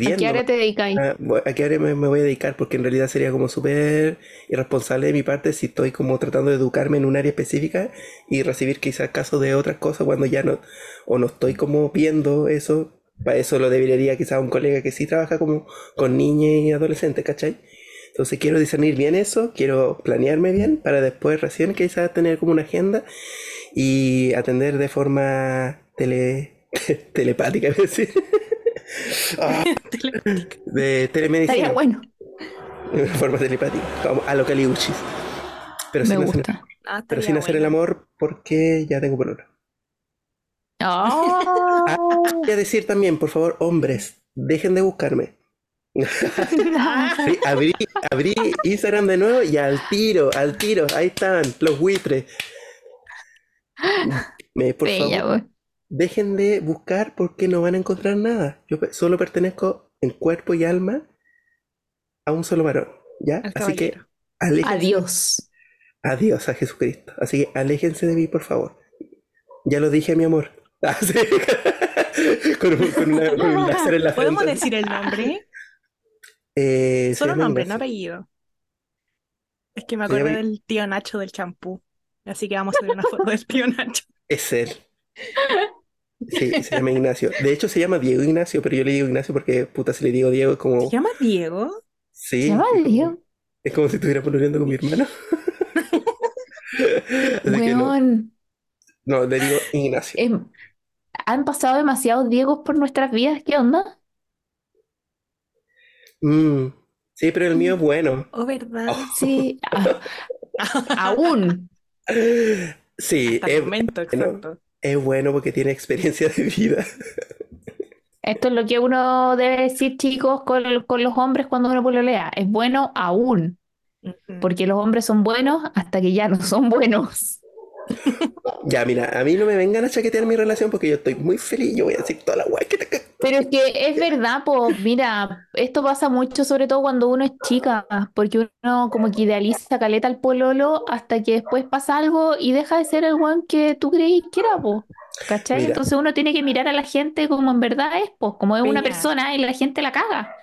¿A Decidiendo. qué área te dedicáis? Ah, ¿A qué área me, me voy a dedicar? Porque en realidad sería como súper irresponsable de mi parte si estoy como tratando de educarme en un área específica y recibir quizás casos de otras cosas cuando ya no, o no estoy como viendo eso Para eso lo debería quizás un colega que sí trabaja como con niños y adolescentes, ¿cachai? Entonces quiero discernir bien eso, quiero planearme bien para después recién quizás tener como una agenda y atender de forma tele, telepática, es decir. Ah, de telemedicina. Estaría bueno. De forma telepática, como a lo caliuchis. Pero Me sin hacer. Ah, pero sin hacer el amor porque ya tengo por Oh. Voy a decir también, por favor, hombres, dejen de buscarme. Sí, abrí, abrí Instagram de nuevo y al tiro, al tiro, ahí están los buitres. Me, por Bella, favor, dejen de buscar porque no van a encontrar nada. Yo solo pertenezco en cuerpo y alma a un solo varón, ¿ya? Al Así que aléjense, Adiós. adiós a Jesucristo. Así que aléjense de mí, por favor. Ya lo dije, mi amor. Ah, sí. Con, un- con una- con un láser en la ¿Podemos frente. decir el nombre? Eh, Solo nombre, no apellido. Es que me acordé del tío Nacho del champú. Así que vamos a ver una foto del tío Nacho. Es él. Sí, se llama Ignacio. De hecho, se llama Diego Ignacio, pero yo le digo Ignacio porque, puta, si le digo Diego es como... ¿Se llama Diego? Sí, ¿Se llama es como- Diego? Es como si estuviera pololeando con mi hermano. Que no, Weón, no, le digo Ignacio. em, han pasado demasiados Diegos por nuestras vidas. ¿Qué onda? Mm, sí, pero el mío es bueno. Oh, ¿verdad? Oh. Sí, a- aún. Sí, Hasta el es, momento, bueno. exacto. es bueno porque tiene experiencia de vida. Esto es lo que uno debe decir, chicos, con, con los hombres cuando uno pololea. Es bueno aún, porque los hombres son buenos hasta que ya no son buenos. Ya, mira, a mí no me vengan a chaquetear mi relación porque yo estoy muy feliz. Yo voy a decir toda la guay Pero es que es verdad, pues mira, esto pasa mucho, sobre todo cuando uno es chica, porque uno como que idealiza caleta al pololo hasta que después pasa algo y deja de ser el one que tú creí que era, pues. ¿Cachai? Mira. Entonces uno tiene que mirar a la gente como en verdad es, pues, como es una persona y la gente la caga.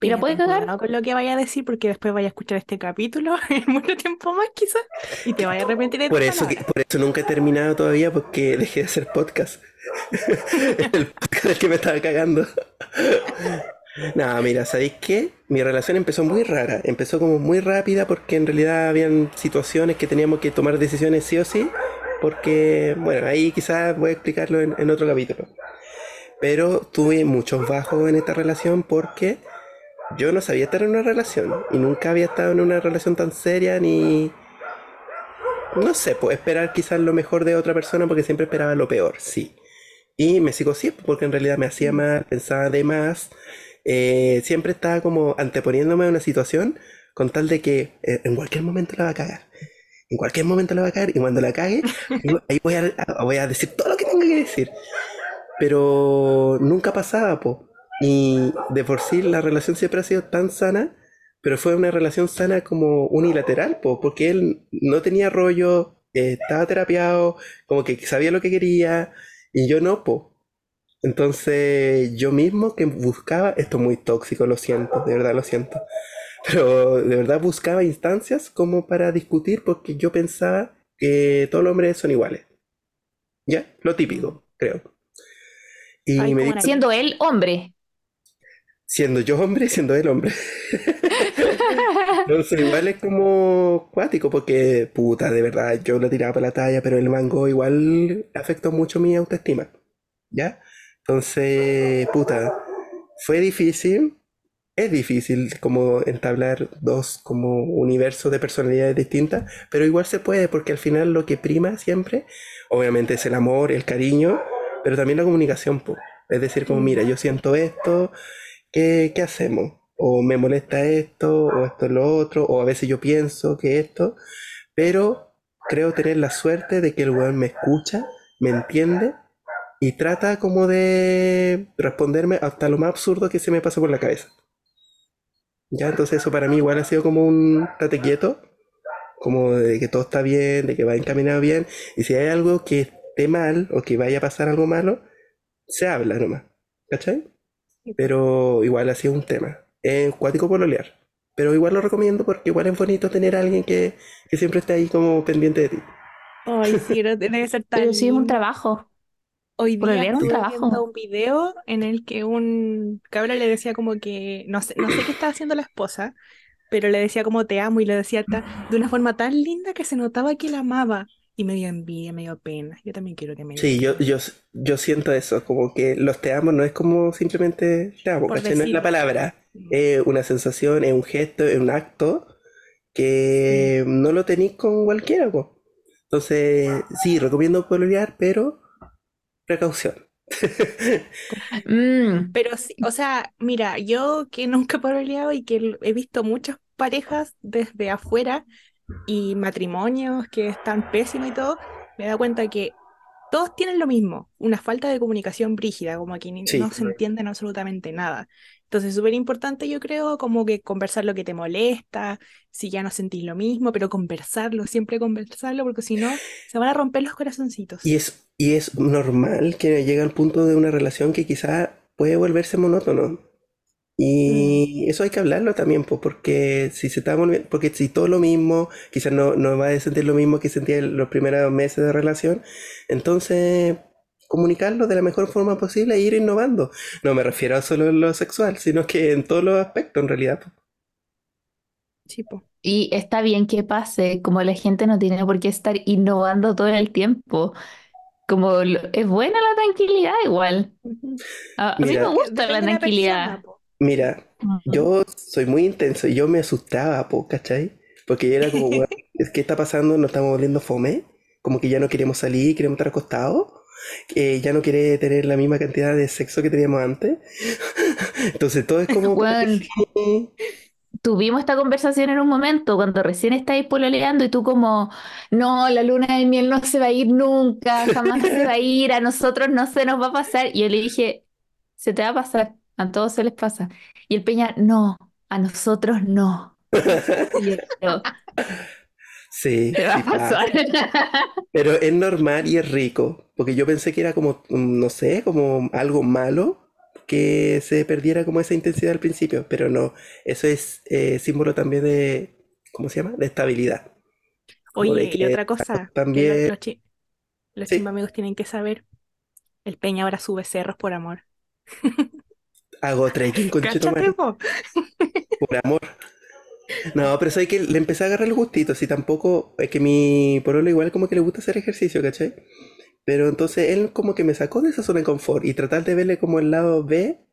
¿Y la puede cagar? cuidado con lo que vaya a decir porque después vaya a escuchar este capítulo en mucho tiempo más quizás y te vaya a arrepentir de Por eso, que- por eso nunca he terminado todavía porque dejé de hacer podcast. El podcast del que me estaba cagando. No, mira, ¿sabéis qué? Mi relación empezó muy rara. Empezó como muy rápida porque en realidad habían situaciones que teníamos que tomar decisiones sí o sí. Porque, bueno, ahí quizás voy a explicarlo en, en otro capítulo. Pero tuve muchos bajos en esta relación porque yo no sabía estar en una relación. Y nunca había estado en una relación tan seria ni, no sé, pues esperar quizás lo mejor de otra persona porque siempre esperaba lo peor, sí. Y me sigo siempre porque en realidad me hacía mal, pensaba de más, eh, siempre estaba como anteponiéndome a una situación con tal de que eh, en cualquier momento la va a cagar. En cualquier momento la va a cagar y cuando la cague, ahí voy a, a- voy a decir todo lo que tenga que decir. Pero nunca pasaba, po. Y de por sí la relación siempre ha sido tan sana, pero fue una relación sana como unilateral, po, porque él no tenía rollo, eh, estaba terapiado, como que sabía lo que quería, y yo no, po. Entonces yo mismo que buscaba, esto es muy tóxico, lo siento, de verdad lo siento, pero de verdad buscaba instancias como para discutir porque yo pensaba que todos los hombres son iguales. ¿Ya? Lo típico, creo. Y Ay, me. Siendo él hombre. siendo yo hombre, siendo él hombre. Entonces igual es como cuático porque, puta, de verdad, yo lo tiraba para la talla, pero el mango igual afectó mucho mi autoestima. ¿Ya? Entonces, puta, fue difícil. Es difícil como entablar dos como universos de personalidades distintas, pero igual se puede porque al final lo que prima siempre, obviamente es el amor, el cariño, pero también la comunicación. Es decir, como, mira, yo siento esto, ¿qué, qué hacemos? O me molesta esto, o esto es lo otro, o a veces yo pienso que esto, pero creo tener la suerte de que el weón me escucha, me entiende y trata como de responderme hasta lo más absurdo que se me pasa por la cabeza. Ya, entonces eso para mí igual ha sido como un tate quieto, como de que todo está bien, de que va encaminado bien, y si hay algo que esté mal o que vaya a pasar algo malo, se habla nomás, ¿cachai? Pero igual ha sido un tema. Es cuático pololear, pero igual lo recomiendo porque igual es bonito tener a alguien que, que siempre esté ahí como pendiente de ti. Ay, sí, pero debe ser tan Pero sí es un trabajo. Hoy día Pololear es un trabajo. viendo un video en el que un cabra le decía como que, no sé, no sé qué estaba haciendo la esposa, pero le decía como te amo y le decía ta- de una forma tan linda que se notaba que la amaba. Y me dio envidia, me dio pena. Yo también quiero que me Sí, yo, yo, yo siento eso, como que los te amo no es como simplemente te amo. No es la palabra, es una sensación, es un gesto, es un acto que no lo tenéis con cualquiera, po. Entonces, sí, recomiendo pololear, pero precaución. Mm, Pero sí, o sea, mira, yo que nunca he pololeado y que he visto muchas parejas desde afuera y matrimonios que están pésimos y todo, me dado cuenta que todos tienen lo mismo, una falta de comunicación brígida, como que Sí. no se entienden absolutamente nada. Entonces, súper importante, yo creo, como que conversar lo que te molesta, si ya no sentís lo mismo, pero conversarlo, siempre conversarlo, porque si no, se van a romper los corazoncitos. Y es, y es normal que llegue al punto de una relación que quizá puede volverse monótono. Y eso hay que hablarlo también, pues, porque si se está volviendo, porque si todo lo mismo, quizás no, no va a sentir lo mismo que sentía en los primeros meses de relación, entonces comunicarlo de la mejor forma posible e ir innovando. No me refiero a solo en lo sexual, sino que en todos los aspectos en realidad. Sí, po. Y está bien que pase, como la gente no tiene por qué estar innovando todo el tiempo. Como lo- es buena la tranquilidad igual. A, a mí Mira. me gusta la tranquilidad. persona. Mira. Yo soy muy intenso y yo me asustaba, po, ¿cachai? Porque yo era como, weón, ¿qué está pasando? ¿Nos estamos volviendo fome? Como que ya no queremos salir, queremos estar acostados. que ya no quiere tener la misma cantidad de sexo que teníamos antes. Entonces todo es como... Weón, tuvimos esta conversación en un momento cuando recién estáis pololeando y tú como, no, la luna de miel no se va a ir nunca, jamás se va a ir, a nosotros no se nos va a pasar. Y yo le dije, se te va a pasar, a todos se les pasa. Y el Peña, no, a nosotros no. Y yo, Sí, te va sí a pasar. Pero es normal y es rico, porque yo pensé que era como, mm, no sé, como algo malo que se perdiera como esa intensidad al principio, pero no, eso es eh, símbolo también de, ¿cómo se llama? De estabilidad. De Oye, y otra cosa también- los, los chi- los Sí. chimbamigos tienen que saber, el Peña ahora sube cerros por amor. Hago trekking con por amor. No, pero soy que le empecé a agarrar el gustito, si tampoco, es que mi pololo igual como que le gusta hacer ejercicio, ¿cachai? Pero entonces él como que me sacó de esa zona de confort y tratar de verle como el lado B,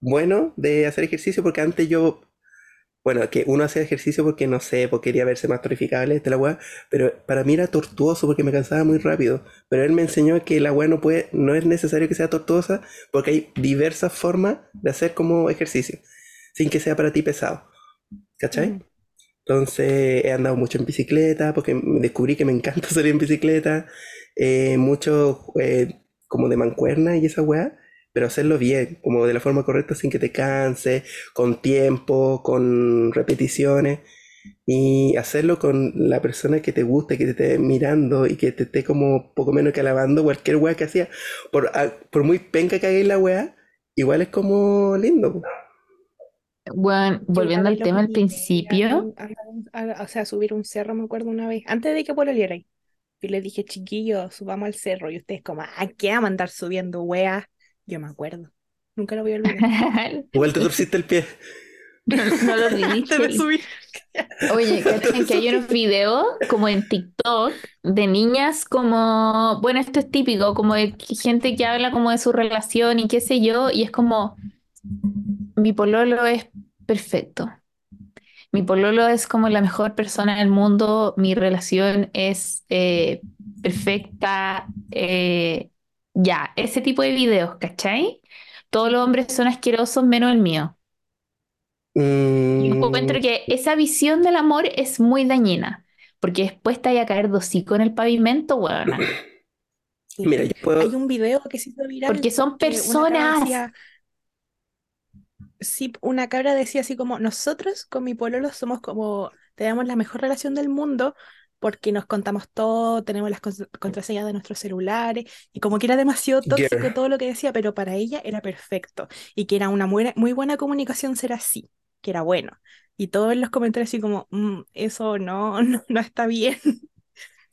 bueno, de hacer ejercicio, porque antes yo, bueno, que uno hacía ejercicio porque no sé, porque quería verse más tonificable, esta la weá, pero para mí era tortuoso porque me cansaba muy rápido. Pero él me enseñó que la weá no puede, no es necesario que sea tortuosa, porque hay diversas formas de hacer como ejercicio, sin que sea para ti pesado. ¿Cachai? Mm. Entonces he andado mucho en bicicleta porque me descubrí que me encanta salir en bicicleta, eh, mucho eh, como de mancuerna y esa weá, pero hacerlo bien, como de la forma correcta sin que te canses, con tiempo, con repeticiones y hacerlo con la persona que te guste, que te esté mirando y que te esté como poco menos que alabando cualquier weá que hacía, por, a- por muy penca que hagáis la weá, igual es como lindo. Bueno, volviendo al tema al principio, a- a- a- o sea, subir un cerro, me acuerdo una vez, antes de que pololeara. Yo le dije, chiquillos, subamos al cerro. Y ustedes como, ¿a qué vamos a andar subiendo, wea? Yo me acuerdo. Nunca lo voy a olvidar. Igual te torciste el pie. no lo subir. Oye, ¿cachan que hay unos videos como en TikTok de niñas como, bueno, esto es típico, como de gente que habla como de su relación y qué sé yo, y es como, mi pololo es perfecto. Mi pololo es como la mejor persona del mundo, mi relación es eh, perfecta, eh, ya, ese tipo de videos, ¿cachai? Todos los hombres son asquerosos menos el mío. Y Mm, encuentro que esa visión del amor es muy dañina, porque después te vaya a caer dosico en el pavimento, weona. Mira, yo puedo... Hay un video que se hizo viral Porque son que una cabra personas. decía- sí, una cabra decía así como, nosotros con mi pololo somos como, tenemos la mejor relación del mundo porque nos contamos todo, tenemos las contraseñas de nuestros celulares y como que era demasiado tóxico Girl. todo lo que decía, pero para ella era perfecto y que era una muy, muy buena comunicación ser así, que era bueno. Y todos los comentarios así como, "Mm, eso no, no, no está bien.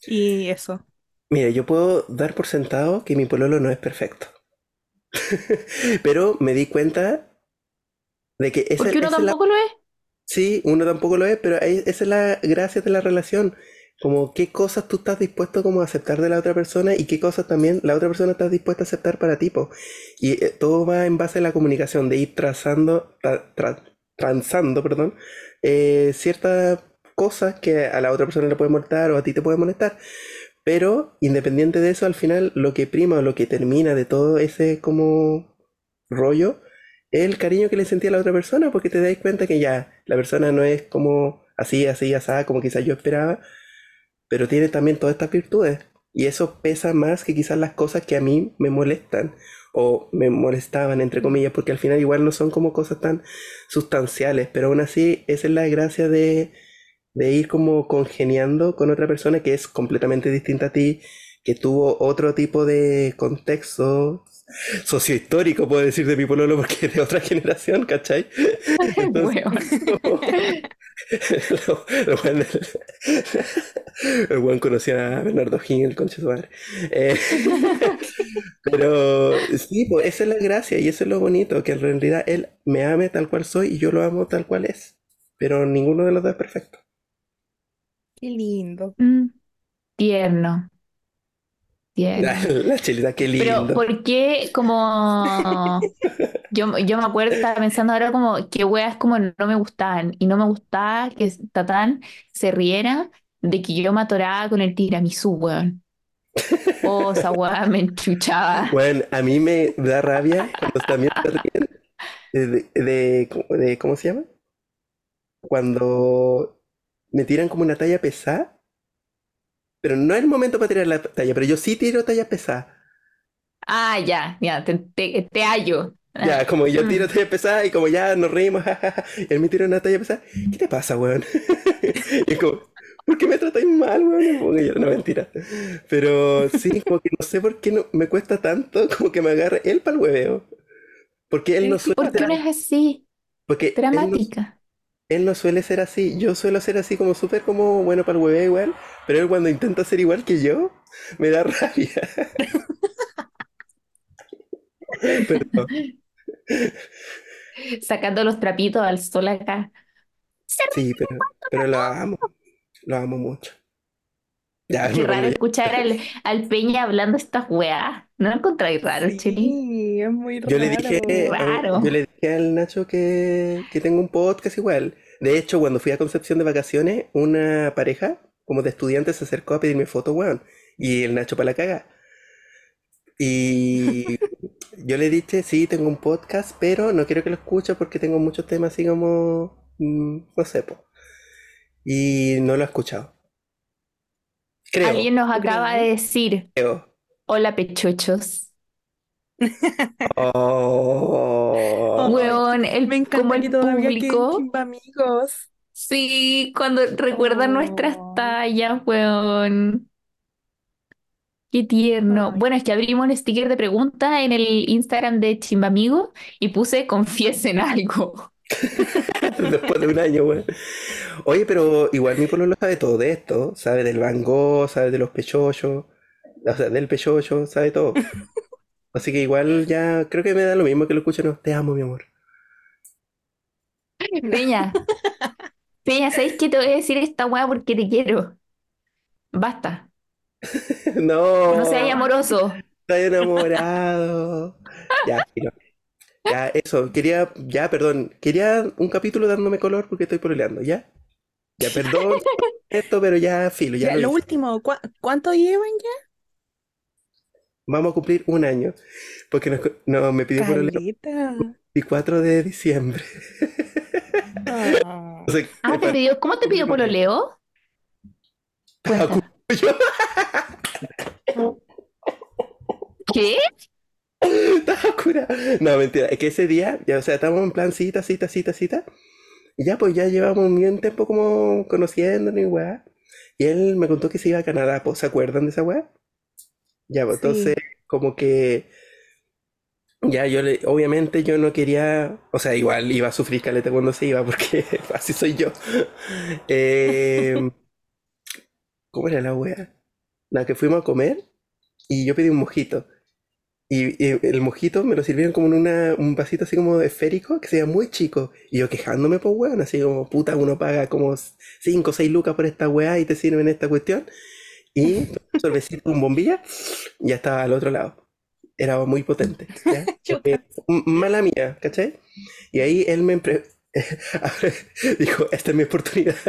Y eso. Mira, yo puedo dar por sentado que mi pololo no es perfecto. Pero me di cuenta de que esa, Porque uno esa es la- tampoco lo es. Sí, uno tampoco lo es, pero esa es la gracia de la relación. Como qué cosas tú estás dispuesto como a aceptar de la otra persona y qué cosas también la otra persona está dispuesta a aceptar para ti. po. Y eh, todo va en base a la comunicación, de ir trazando, tra- tra- transando, perdón, eh, ciertas cosas que a la otra persona le puede molestar o a ti te puede molestar. Pero independiente de eso, al final lo que prima o lo que termina de todo ese como rollo es el cariño que le sentía a la otra persona, porque te das cuenta que ya la persona no es como así, así, así, como quizás yo esperaba, pero tiene también todas estas virtudes. Y eso pesa más que quizás las cosas que a mí me molestan o me molestaban, entre comillas, porque al final igual no son como cosas tan sustanciales, pero aún así esa es la gracia de, de ir como congeniando con otra persona que es completamente distinta a ti, que tuvo otro tipo de contexto sociohistórico, puedo decir de mi pololo, porque es de otra generación, ¿cachai? Entonces, lo- el buen conocía a Bernardo Gil, el concha de su madre. Eh, pero sí, pues esa es la gracia y eso es lo bonito, que en realidad él me ame tal cual soy y yo lo amo tal cual es. Pero ninguno de los dos es perfecto. Qué lindo. Mm, Tierno. Tierno. La, la chelita, qué Pero lindo. ¿por qué como yo, yo me acuerdo, estaba pensando ahora como que weas como no me gustaban y no me gustaba que Tatán se riera de que yo me atoraba con el tiramisú, weón. Oh, esa wea me enchuchaba. Bueno, a mí me da rabia cuando también se ríen de, de- de- ¿cómo se llama? Cuando me tiran como una talla pesada, pero no es el momento para tirar la talla, pero yo sí tiro talla pesada. Ah, ya, ya, te, te, te hallo. Ya, como yo tiro Mm. talla pesada y como ya nos reímos, jajaja, y él me tira una talla pesada, ¿qué te pasa, weón? Y es como, ¿por qué me tratáis mal, weón? Yo, no, mentira. Pero sí, como que no sé por qué no, me cuesta tanto como que me agarre él para el hueveo. Porque él no suele ¿Por qué no es así? Porque Dramática. Él no suele ser así. Yo suelo ser así como súper como bueno para el hueveo igual. Pero él cuando intenta ser igual que yo, me da rabia. Pero, Sacando los trapitos al sol acá. sí, pero, pero lo amo. Lo amo mucho. Ya, Qué raro escuchar al, al Peña hablando estas weas. ¿No lo encontráis raro? Sí, es muy Yo le raro. dije, Raro. yo le dije al Nacho que, que tengo un podcast igual. De hecho, cuando fui a Concepción de vacaciones, una pareja, como de estudiantes, se acercó a pedirme foto, weón. Y el Nacho para la caga. Y yo le dije, sí, tengo un podcast, pero no quiero que lo escuche porque tengo muchos temas así como, mm, no sé, po. Y no lo ha escuchado. Creo, Alguien nos ¿Tú acaba de decir, creo. hola pechochos. Oh. Ay, Weón, el, Me encanta como que el todavía queden público. chimba amigos. Sí, cuando recuerdan nuestras Oh. tallas, weón. Qué tierno. Ay. Bueno, es que abrimos un sticker de pregunta en el Instagram de Chimbamigo y puse confiesen algo. Después de un año, weón. Oye, pero igual mi pueblo lo sabe todo de esto. Sabe del Van Gogh, sabe de los pechochos, o sea, del pechocho, sabe todo. Así que igual ya creo que me da lo mismo que lo escuchen. No, te amo, mi amor. Peña, Peña, ¿sabéis qué te voy a decir esta weá porque te quiero? Basta, No, no seas amoroso. estoy enamorado. Ya, filo. Ya, eso, quería, ya, perdón, quería un capítulo dándome color porque estoy pololeando, ¿ya? Ya, perdón esto, pero ya, filo, ya Ya, lo lo último, ¿cu- ¿cuánto llevan ya? Vamos a cumplir un año, porque nos, no, me pidió Caleta. el 24 de diciembre. Ah. O sea, Ah, te pidió, ¿cómo te pidió Pololeo? Cuenta. ¿Qué? Estaba cura. No, mentira. Es que ese día, ya, o sea, estábamos en plan cita, cita, cita, cita. Y ya, pues ya llevamos un buen tiempo como conociéndonos y weá. Y él me contó que se iba a Canadá, pues, ¿se acuerdan de esa weá? Ya, pues, Sí. entonces, como que. Ya, yo le, obviamente yo no quería, o sea, igual iba a sufrir caleta cuando se iba, porque así soy yo. Eh, ¿cómo era la wea? nada, que fuimos a comer y yo pedí un mojito. Y, y el mojito me lo sirvieron como en una, un vasito así como esférico, que sea muy chico. Y yo quejándome, pues, weón, así como, puta, uno paga como 5 o 6 lucas por esta weá y te sirven esta cuestión. Y un sorbecito con bombilla, ya estaba al otro lado. Era muy potente. ¿ya? Porque, mala mía, ¿cachai? Y ahí él me dijo, esta es mi oportunidad.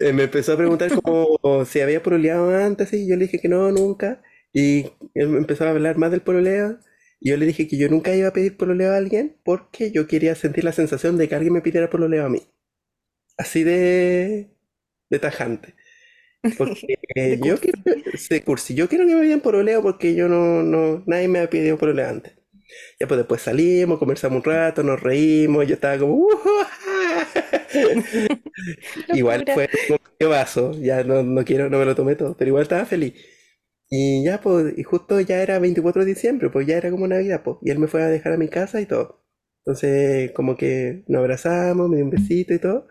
Eh, me empezó a preguntar como si había pololeado antes y yo le dije que no, nunca. Y él me empezó a hablar más del pololeo. Y yo le dije que yo nunca iba a pedir pololeo a alguien porque yo quería sentir la sensación de que alguien me pidiera pololeo a mí. Así de, de tajante. Porque eh, yo quiero, de cursi, yo quiero que me pidan pololeo porque yo no, no, nadie me ha pedido pololeo antes. Ya pues después salimos, conversamos un rato, nos reímos, yo estaba como "Uh, Igual fue un vaso, ya no, no quiero, no me lo tomé todo, pero igual estaba feliz. Y ya pues, y justo ya era 24 de diciembre, pues ya era como Navidad, pues, y él me fue a dejar a mi casa y todo. Entonces, como que nos abrazamos, me dio un besito y todo.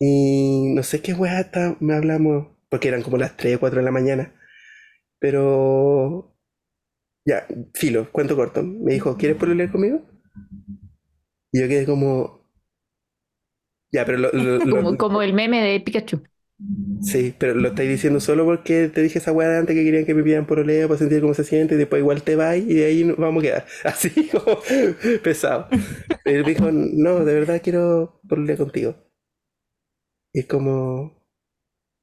Y no sé qué weá me hablamos, porque eran como las 3 o 4 de la mañana. Pero ya, filo, cuento corto. Me dijo, ¿quieres pololear conmigo? Y yo quedé como. Ya, pero lo, lo- lo- Como, como el meme de Pikachu. Sí, pero lo estáis diciendo solo porque te dije esa weá de antes que querían que me pidan pololeo para sentir cómo se siente y después igual te vas y de ahí nos vamos a quedar. Así como pesado. Y él dijo, no, de verdad quiero pololear contigo. Y es como...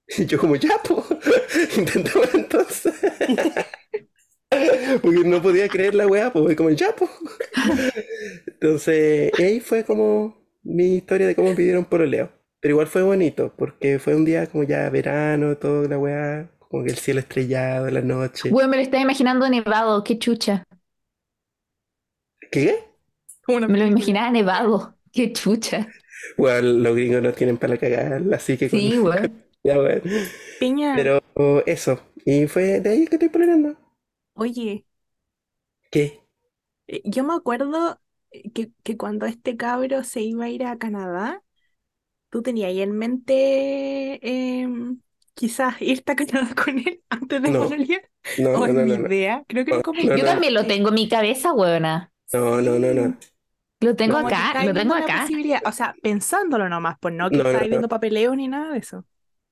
Y yo como, ya, pues, intentamos entonces. Porque no podía creer la weá, pues, como, ya, pues. Entonces, ahí fue como mi historia de cómo me pidieron pololeo. Pero igual fue bonito, porque fue un día como ya verano, toda la weá, como que el cielo estrellado, la noche. Bueno, me lo estaba imaginando nevado, qué chucha. ¿Qué? Una Me lo imaginaba nevado, qué chucha. Bueno, los gringos no tienen para cagar, así que con- Sí, güey. Ya, weón. Piña, Pero eso, y fue de ahí que estoy pololeando. oye, ¿Qué? eh, yo me acuerdo eh, que, que cuando este cabro se iba a ir a Canadá, tú tenías ahí en mente em, quizás irte a Canadá con él antes de No. pololear. No, O no, en no, mi no, no. idea, creo que lo como no, Yo no. también lo tengo en mi cabeza, weona. No, no, no, no. Lo tengo Como que acá, estáis lo tengo viendo la acá. posibilidad, o sea, pensándolo nomás, pues no que No, no, estáis no. viendo papeleo ni nada de eso.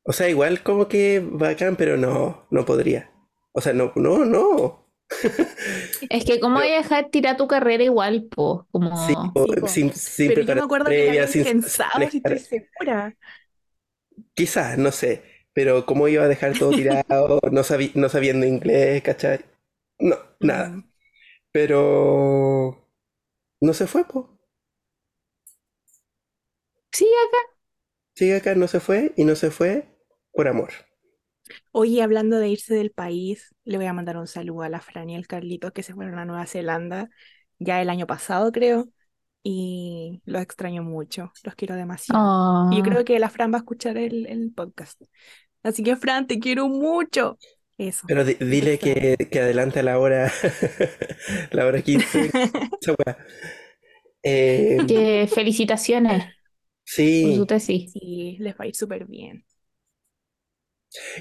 O sea, igual como que bacán, pero no, no podría. O sea, no, no, no. Es que cómo voy a dejar tirar tu carrera igual, po, como Sí, Sí, po. sin, sin Pero yo me acuerdo que lo previa, habían sin pensado, si estoy segura. Quizás, no sé. Pero cómo iba a dejar todo tirado, no, sabi- no sabiendo inglés, ¿cachai? No, nada. Mm. Pero no se fue, po. sí, acá. Sigue acá, no se fue y no se fue por amor. Oye, hablando de irse del país, le voy a mandar un saludo a la Fran y al Carlitos que se fueron a Nueva Zelanda ya el año pasado, creo, y los extraño mucho, los quiero demasiado. Oh. Y yo creo que la Fran va a escuchar el, el podcast. Así que, Fran, te quiero mucho. Eso. Pero di- dile que, que adelante a la hora, la hora 15. esa weá. Eh, Que felicitaciones por sí, su tesis. Sí, les va a ir súper bien.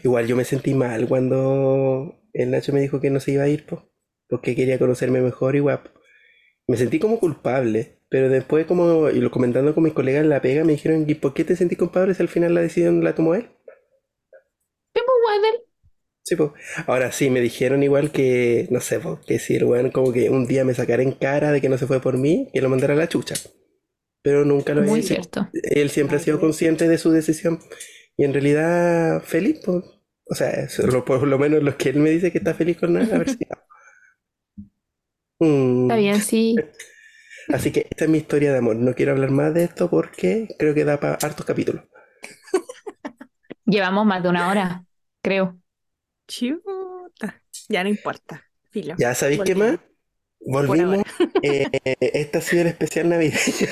Igual yo me sentí mal cuando el Nacho me dijo que no se iba a ir, po, porque quería conocerme mejor y guapo. Me sentí como culpable, pero después como, y lo comentando con mis colegas en la pega, me dijeron, ¿y por qué te sentí culpable si al final la decisión la tomó él? Sí, pues. Ahora sí, me dijeron igual que, no sé, po, que si el weón como que un día me sacara en cara de que no se fue por mí, que lo mandara a la chucha. Pero nunca lo Muy cierto. Él siempre ha sido consciente de su decisión. Y en realidad, feliz, pues. O sea, por lo menos los que él me dice que está feliz con nada, a ver si. Mm, Está bien, sí. Así que esta es mi historia de amor. No quiero hablar más de esto porque creo que da para hartos capítulos. Llevamos más de una hora, creo. Chuta. Ya no importa. Filo. ¿Ya sabéis qué más? Volvimos. Eh, este ha sido el especial navideño.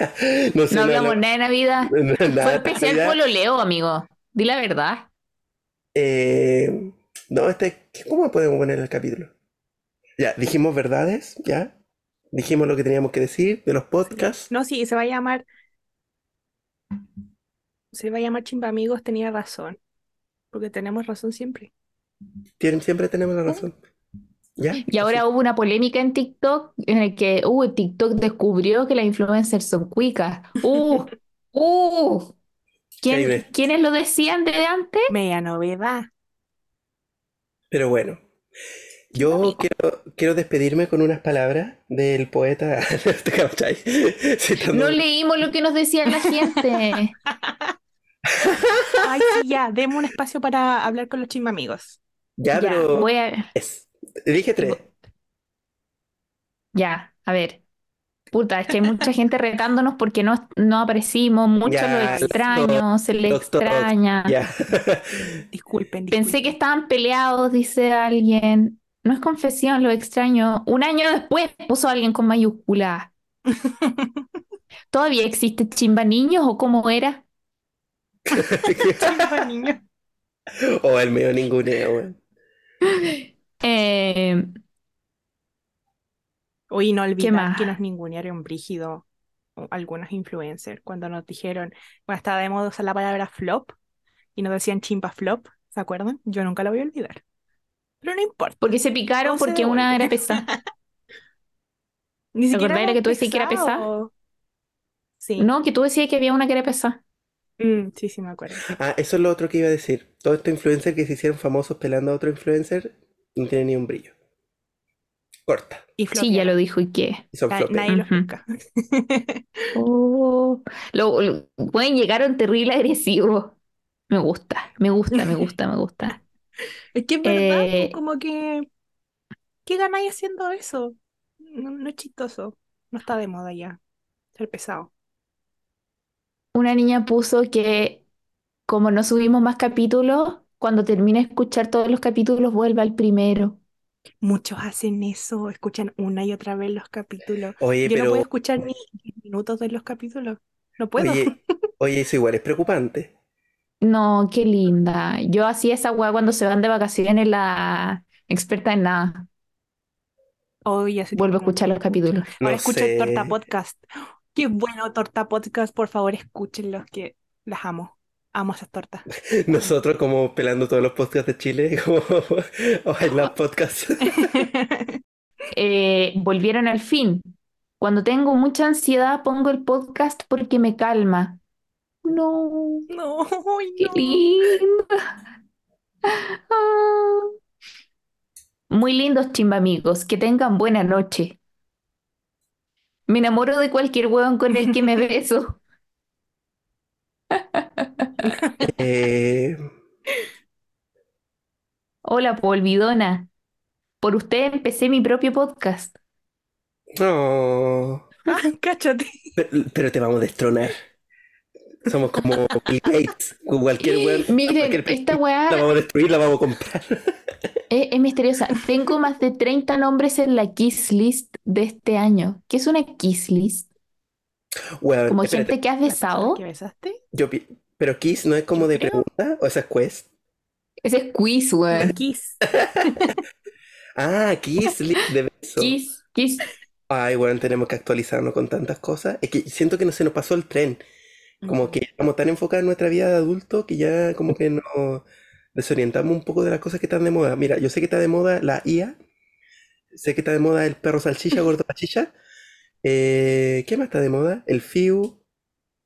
No sé, No hablamos nada de Navidad. no- Fue nada de especial Navidad. pololeo, amigo. Di la verdad. Eh, no, este, ¿cómo podemos poner el capítulo? Ya, dijimos verdades, ya. Dijimos lo que teníamos que decir de los podcasts. No, sí, se va a llamar. Se va a llamar Chimba Amigos, tenía razón. Porque tenemos razón siempre. Siempre tenemos la razón. ¿Ya? Y ahora hubo una polémica en TikTok en el que uh, TikTok descubrió que las influencers son cuicas. ¡Uh! ¡Uh! ¿Quién-. ¿Quiénes lo decían desde antes? Media novedad. Pero bueno, yo quiero, quiero despedirme con unas palabras del poeta. No leímos lo que nos decía la gente. Ay, sí, ya, demos un espacio para hablar con los chimbamigos. Ya, Ya, pero voy a. es- dije tres. Ya, a ver. Puta, es que hay mucha gente retándonos porque no, no aparecimos, muchos Ya, lo extraño, se les doctor, extraña. Ya. Disculpen, Pensé disculpen. que estaban peleados, dice alguien. No es confesión, lo extraño. Un año después puso alguien con mayúscula. ¿Todavía existe Chimba Niños o cómo era? Chimba, niño. o el medio ninguneo, weón. Eh, Oye, no olvidar que nos ningunearon brígido o algunos influencers cuando nos dijeron, bueno, estaba de moda usar la palabra flop y nos decían chimpa flop, ¿se acuerdan? Yo nunca la voy a olvidar. Pero no importa. porque se picaron se porque una era pesada. Ni ¿Te siquiera que tú decías que era pesada? Sí. No, que tú decías que había una que era pesada. Mm, sí, sí, me acuerdo. Ah, eso es lo otro que iba a decir. Todos estos influencers que se hicieron famosos pelando a otro influencer no tienen ni un brillo. Corta. Y Sí, ya lo dijo y qué. Y son nadie los busca. Oh, lo, lo- pueden llegaron terrible agresivo. Me gusta, me gusta, me gusta, me gusta. Es que es verdad, Eh, como que, ¿qué ganáis haciendo eso? No, no es chistoso. No está de moda ya. Ser pesado. Una niña puso que como no subimos más capítulos, cuando termine de escuchar todos los capítulos vuelva al primero. Muchos hacen eso, escuchan una y otra vez los capítulos. Oye, Yo no pero puedo escuchar ni 10 minutos de los capítulos. No puedo. oye, oye, eso igual es preocupante. No, qué linda. Yo hacía esa weá cuando se van de vacaciones, la experta en nada. Hoy Vuelvo a no escuchar los escucho. capítulos. Ahora No escuchen sé. Torta Podcast. Qué bueno Torta Podcast, por favor, escúchenlos que las amo. Amo esas tortas. Nosotros como pelando todos los podcasts de Chile, como love podcasts. Eh, volvieron al fin. Cuando tengo mucha ansiedad pongo el podcast porque me calma. No, No, ay, qué no. linda. Ah. Muy lindos chimbamigos, que tengan buena noche. Me enamoro de cualquier hueón con el que me beso. Eh, Hola, Polvidona. Por usted empecé mi propio podcast. no, Ah, cáchate. pero, pero te vamos a destronar. Somos como Bill Gates, con cualquier weón, Miren, cualquier esta la weá vamos a destruir, la vamos a comprar. es, es misteriosa. Tengo más de 30 nombres en la Kiss List de este año. ¿Qué es una Kiss List? Weón, Como espérate, gente que has ¿La besado. que besaste? yo pero Kiss no es como de creo. pregunta, o esa es Quest. Ese es quiz, weón. Kiss. Ah, Kiss, de beso. Kiss, Kiss. Ay, weón, tenemos que actualizarnos con tantas cosas. Es que siento que no se nos pasó el tren. Como que estamos tan enfocados en nuestra vida de adulto que ya como que nos desorientamos un poco de las cosas que están de moda. Mira, yo sé que está de moda la IA, sé que está de moda el perro salchicha, gordo salchicha. Eh, ¿qué más está de moda? El Fiu.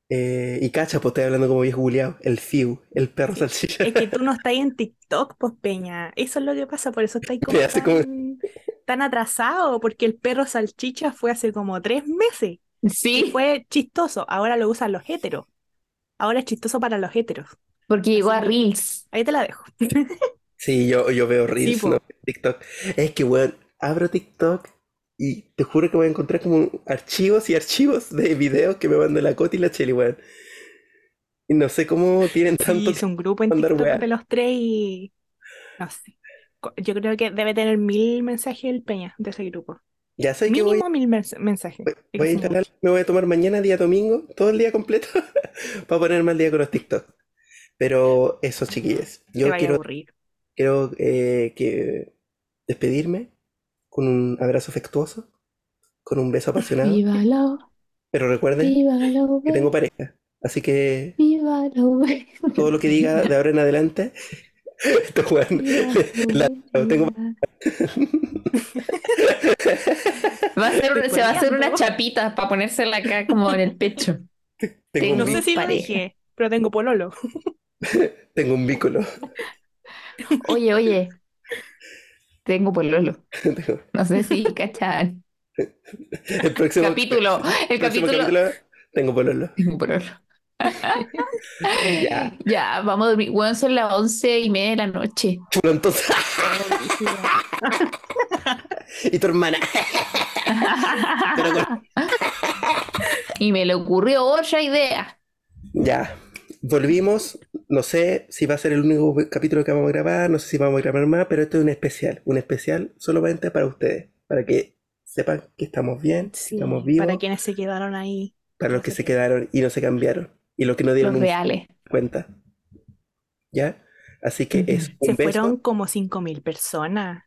Eh, y cacha, pues estoy hablando como viejo juliado. El Fiu, el perro salchicha. Es que tú no estás en TikTok, pues Peña. Eso es lo que pasa, por eso estás como tan, atrasado, porque el perro salchicha fue hace como tres meses y Sí, fue chistoso. Ahora lo usan los héteros. Ahora es chistoso para los héteros. porque llegó a que- Reels. Ahí te la dejo. Sí, yo, yo veo Reels, po. no TikTok. Es que, weón, abro TikTok y te juro que voy a encontrar como archivos y archivos de videos que me mandan la Coti y la Cheli, weón. Y no sé cómo tienen Sí, tanto hice un grupo en TikTok de los tres y no sé. Yo creo que debe tener mil mensajes el Peña de ese grupo. Ya sé que voy, Mínimo mil mens- mensajes. voy- Es a instalar, me voy a tomar mañana, día domingo, todo el día completo, para ponerme al día con los TikTok. Pero eso, chiquillos. Yo quiero, aburrir. quiero eh, que despedirme con un abrazo afectuoso, con un beso apasionado. Viva la, Pero recuerden viva la que tengo pareja. Así que viva la todo lo que diga de ahora en adelante Esto, weón, la- tengo- Va a ser una- se va a hacer una chapita para ponérsela acá como en el pecho. tengo, No sé si lo pareja. dije, pero tengo pololo. tengo un vículo. Oye, oye, tengo pololo. No sé si cachan. El próximo Capítulo, el próximo capítulo. tengo pololo. Tengo pololo. Ya. Ya, vamos a dormir. Bueno, son las once y media de la noche. Chulo, entonces. y tu hermana. Y me le ocurrió otra idea. Ya. Volvimos. No sé si va a ser el único capítulo que vamos a grabar. No sé si vamos a grabar más. Pero esto es un especial. Un especial solamente para ustedes. Para que sepan que estamos bien. Sí, estamos vivos. para quienes se quedaron ahí. Para los que se quedaron y no se cambiaron. Y los que no dieron reales. cuenta. ¿Ya? Así que es un Se beso. fueron como 5.000 personas.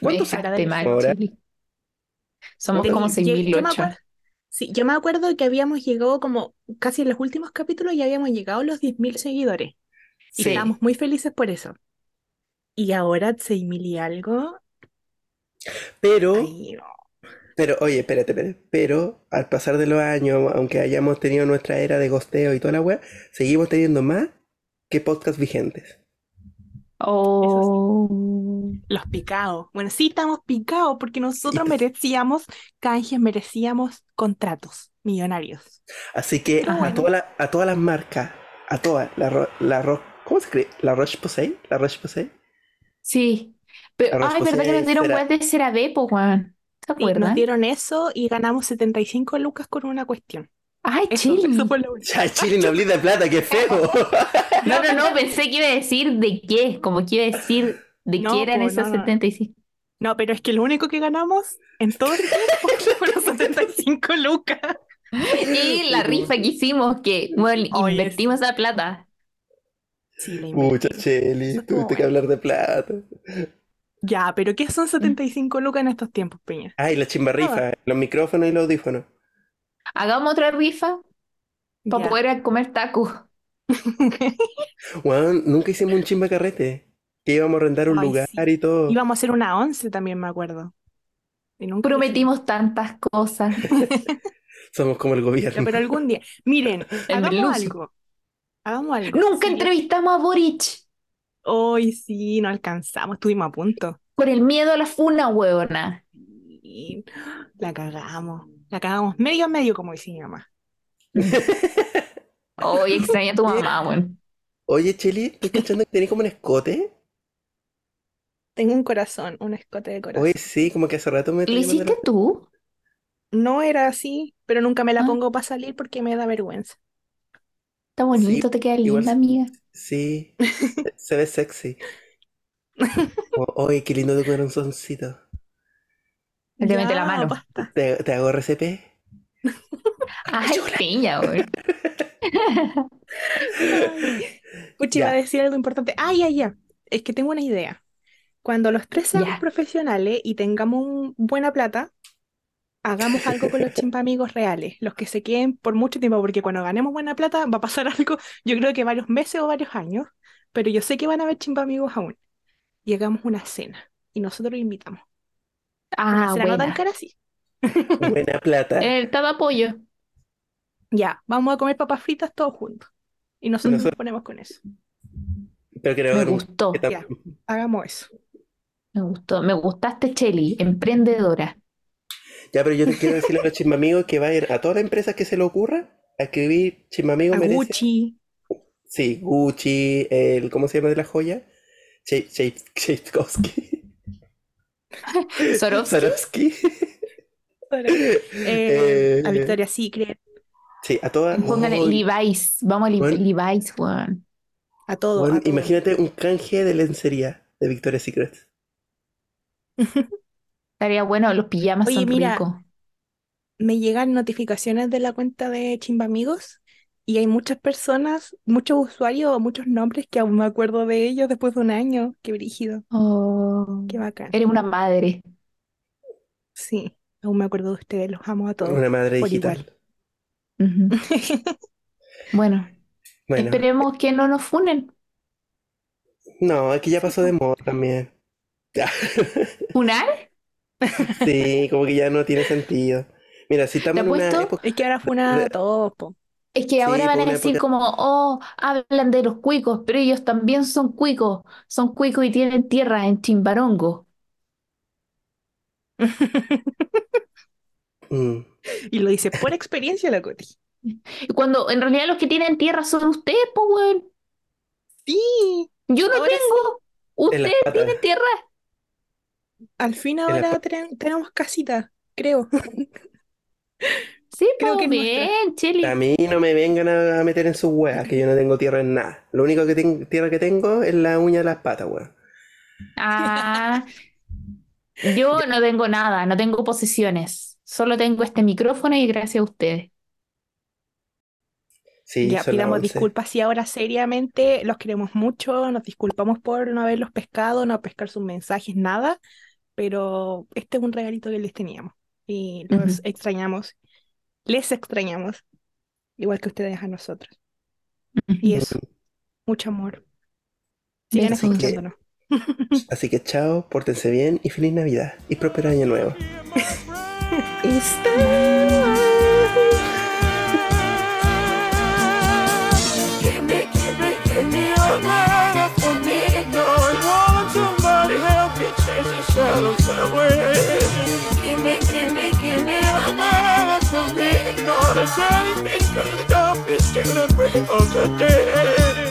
¿Cuántos? Chili. Somos Tengo- como yo- yo me 6.008. Sí, yo me acuerdo que habíamos llegado como casi en los últimos capítulos y habíamos llegado a los 10.000 seguidores. Y Sí. estábamos muy felices por eso. Y ahora 6.000 y algo. Pero, ay, no. pero, oye, espérate, espérate. Pero al pasar de los años, aunque hayamos tenido nuestra era de gosteo y toda la web, seguimos teniendo más que podcasts vigentes. Oh. Los picados. Bueno, sí estamos picados porque nosotros merecíamos canjes, merecíamos contratos millonarios. Así que Pero a, bueno. toda la- a todas las marcas, a todas, la, ro- la ro- ¿cómo se escribe? ¿La Roche-Posay? ¿La Roche-Posay? Sí. Pero, ay, ¿verdad que nos dieron web de CeraVe, po, weón? ¿Se Y nos dieron eso y ganamos 75 lucas con una cuestión. Ay, Eso, Chili. eso fue. Ya, Chile no hablé de plata, qué feo. No, no, no, pensé que iba a decir de qué, como que iba a decir de No, qué eran po, esas no, no. 75. No, pero es que lo único que ganamos en todo el tiempo fueron 75 lucas. Y la rifa que hicimos, que, bueno, invertimos esa plata. Sí, la Mucha. Cheli, tuviste que hablar de plata. Ya, pero ¿qué son 75 lucas en estos tiempos, Peña? Ay, la chimba rifa, los micrófonos y los audífonos. Hagamos otra rifa para Ya. poder comer tacos. Weón, nunca hicimos un chimba carrete. Que íbamos a rentar un Ay, lugar sí. y todo. Íbamos a hacer una once también, me acuerdo. Y nunca lo Prometimos tantas cosas. Somos como el. Ya, gobierno. pero algún día. Miren, El hagamos merluzo. algo. Hagamos algo. Nunca Sí, entrevistamos a Boric Hoy sí, no alcanzamos, estuvimos a punto. por el miedo a la funa, huevona. La cagamos. La cagamos medio a medio, como dice mi mamá. Hoy extraño a tu mamá, weón. Oye, Cheli, ¿estás cachando que tenés como un escote? Tengo un corazón, un escote de corazón. Oye, sí, como que hace rato me ¿Lo hiciste tú? No era así, pero nunca me la Ah. pongo para salir porque me da vergüenza. Está bonito, te queda igual linda, amiga. Sí, se- se ve sexy. Oye, qué lindo tu corazoncito. Te mete la mano. basta. ¿Te, te hago RCP? Ay, peña, weón. Pucha, iba a decir algo importante. Ah, ya, ya. Es que tengo una idea. Cuando los tres seamos Ya. profesionales y tengamos un- buena plata, hagamos algo con los chimpamigos reales, los que se queden por mucho tiempo, porque cuando ganemos buena plata va a pasar algo, yo creo que varios meses o varios años, pero yo sé que van a haber chimpamigos aún. Y hagamos una cena y nosotros los invitamos. Ah, cena no tan buena. cara así. Buena plata. El todo apoyo. Ya, vamos a comer papas fritas todos juntos. Y nosotros nos Nosotros- ponemos con eso. Pero Me gustó, que Ya. Hagamos eso. me gustó. Me gustaste, Cheli, emprendedora. Ya, pero yo te quiero decirle a los chismamigos que vayan a todas las empresas que se le ocurra a escribir chismamigos A merece. Gucci. Sí, Gucci, el, ¿cómo se llama de la joya? Che- che- Tchaikovsky. Swarovski. Swarovski. Eh, Eh, a Victoria's Secret, Sí, a todas. Oh, Levi's. Vamos a Bueno. Levi's, a todo, bueno, a todo. imagínate un canje de lencería de Victoria's Secret. Estaría bueno, los pijamas Oye, son mira. ricos. Me llegan notificaciones de la cuenta de Chimbamigos y hay muchas personas, muchos usuarios o muchos nombres que aún me acuerdo de ellos después de un año. Qué brígido, Oh, qué bacán. eres una madre. Sí, aún me acuerdo de ustedes, los amo a todos. Una madre por digital. igual. Bueno, Bueno, Esperemos que no nos funen. no, es que ya pasó de moda también. ¿Funar? Sí, como que ya no tiene sentido. Mira, si estamos en una época... Es que ahora fue una de- a todos, po. Es que ahora Sí, van por a una decir época... como, oh, hablan de los cuicos, pero ellos también son cuicos, son cuicos y tienen tierra en Chimbarongo. Mm. Y lo dice por experiencia la Coti. Y cuando en realidad los que tienen tierra son ustedes, pues, weón. Sí, Yo no ahora sí. tengo. En las Ustedes patas, tienen tierra. Al fin en las ahora patas. ten- tenemos casita, creo. Sí, Creo que bien, A Cheli. mí no me vengan a, a meter en sus weas, que yo no tengo tierra en nada. Lo único que tengo, tierra que tengo es la uña de las patas, weón. Ah, yo no tengo nada, no tengo posesiones. Solo tengo este micrófono y gracias a ustedes. Sí, Ya pidamos 11. disculpas y ahora seriamente los queremos mucho, nos disculpamos por no haberlos pescado, no pescar sus mensajes, nada, pero este es un regalito que les teníamos y los extrañamos, les extrañamos, igual que ustedes a nosotros. Y eso, mucho amor. Sigan que, escuchándonos. así que chao, pórtense bien y feliz Navidad y próspero año nuevo. Give me, give me, All the same. It's gonna stop. It's gonna bring us the dead.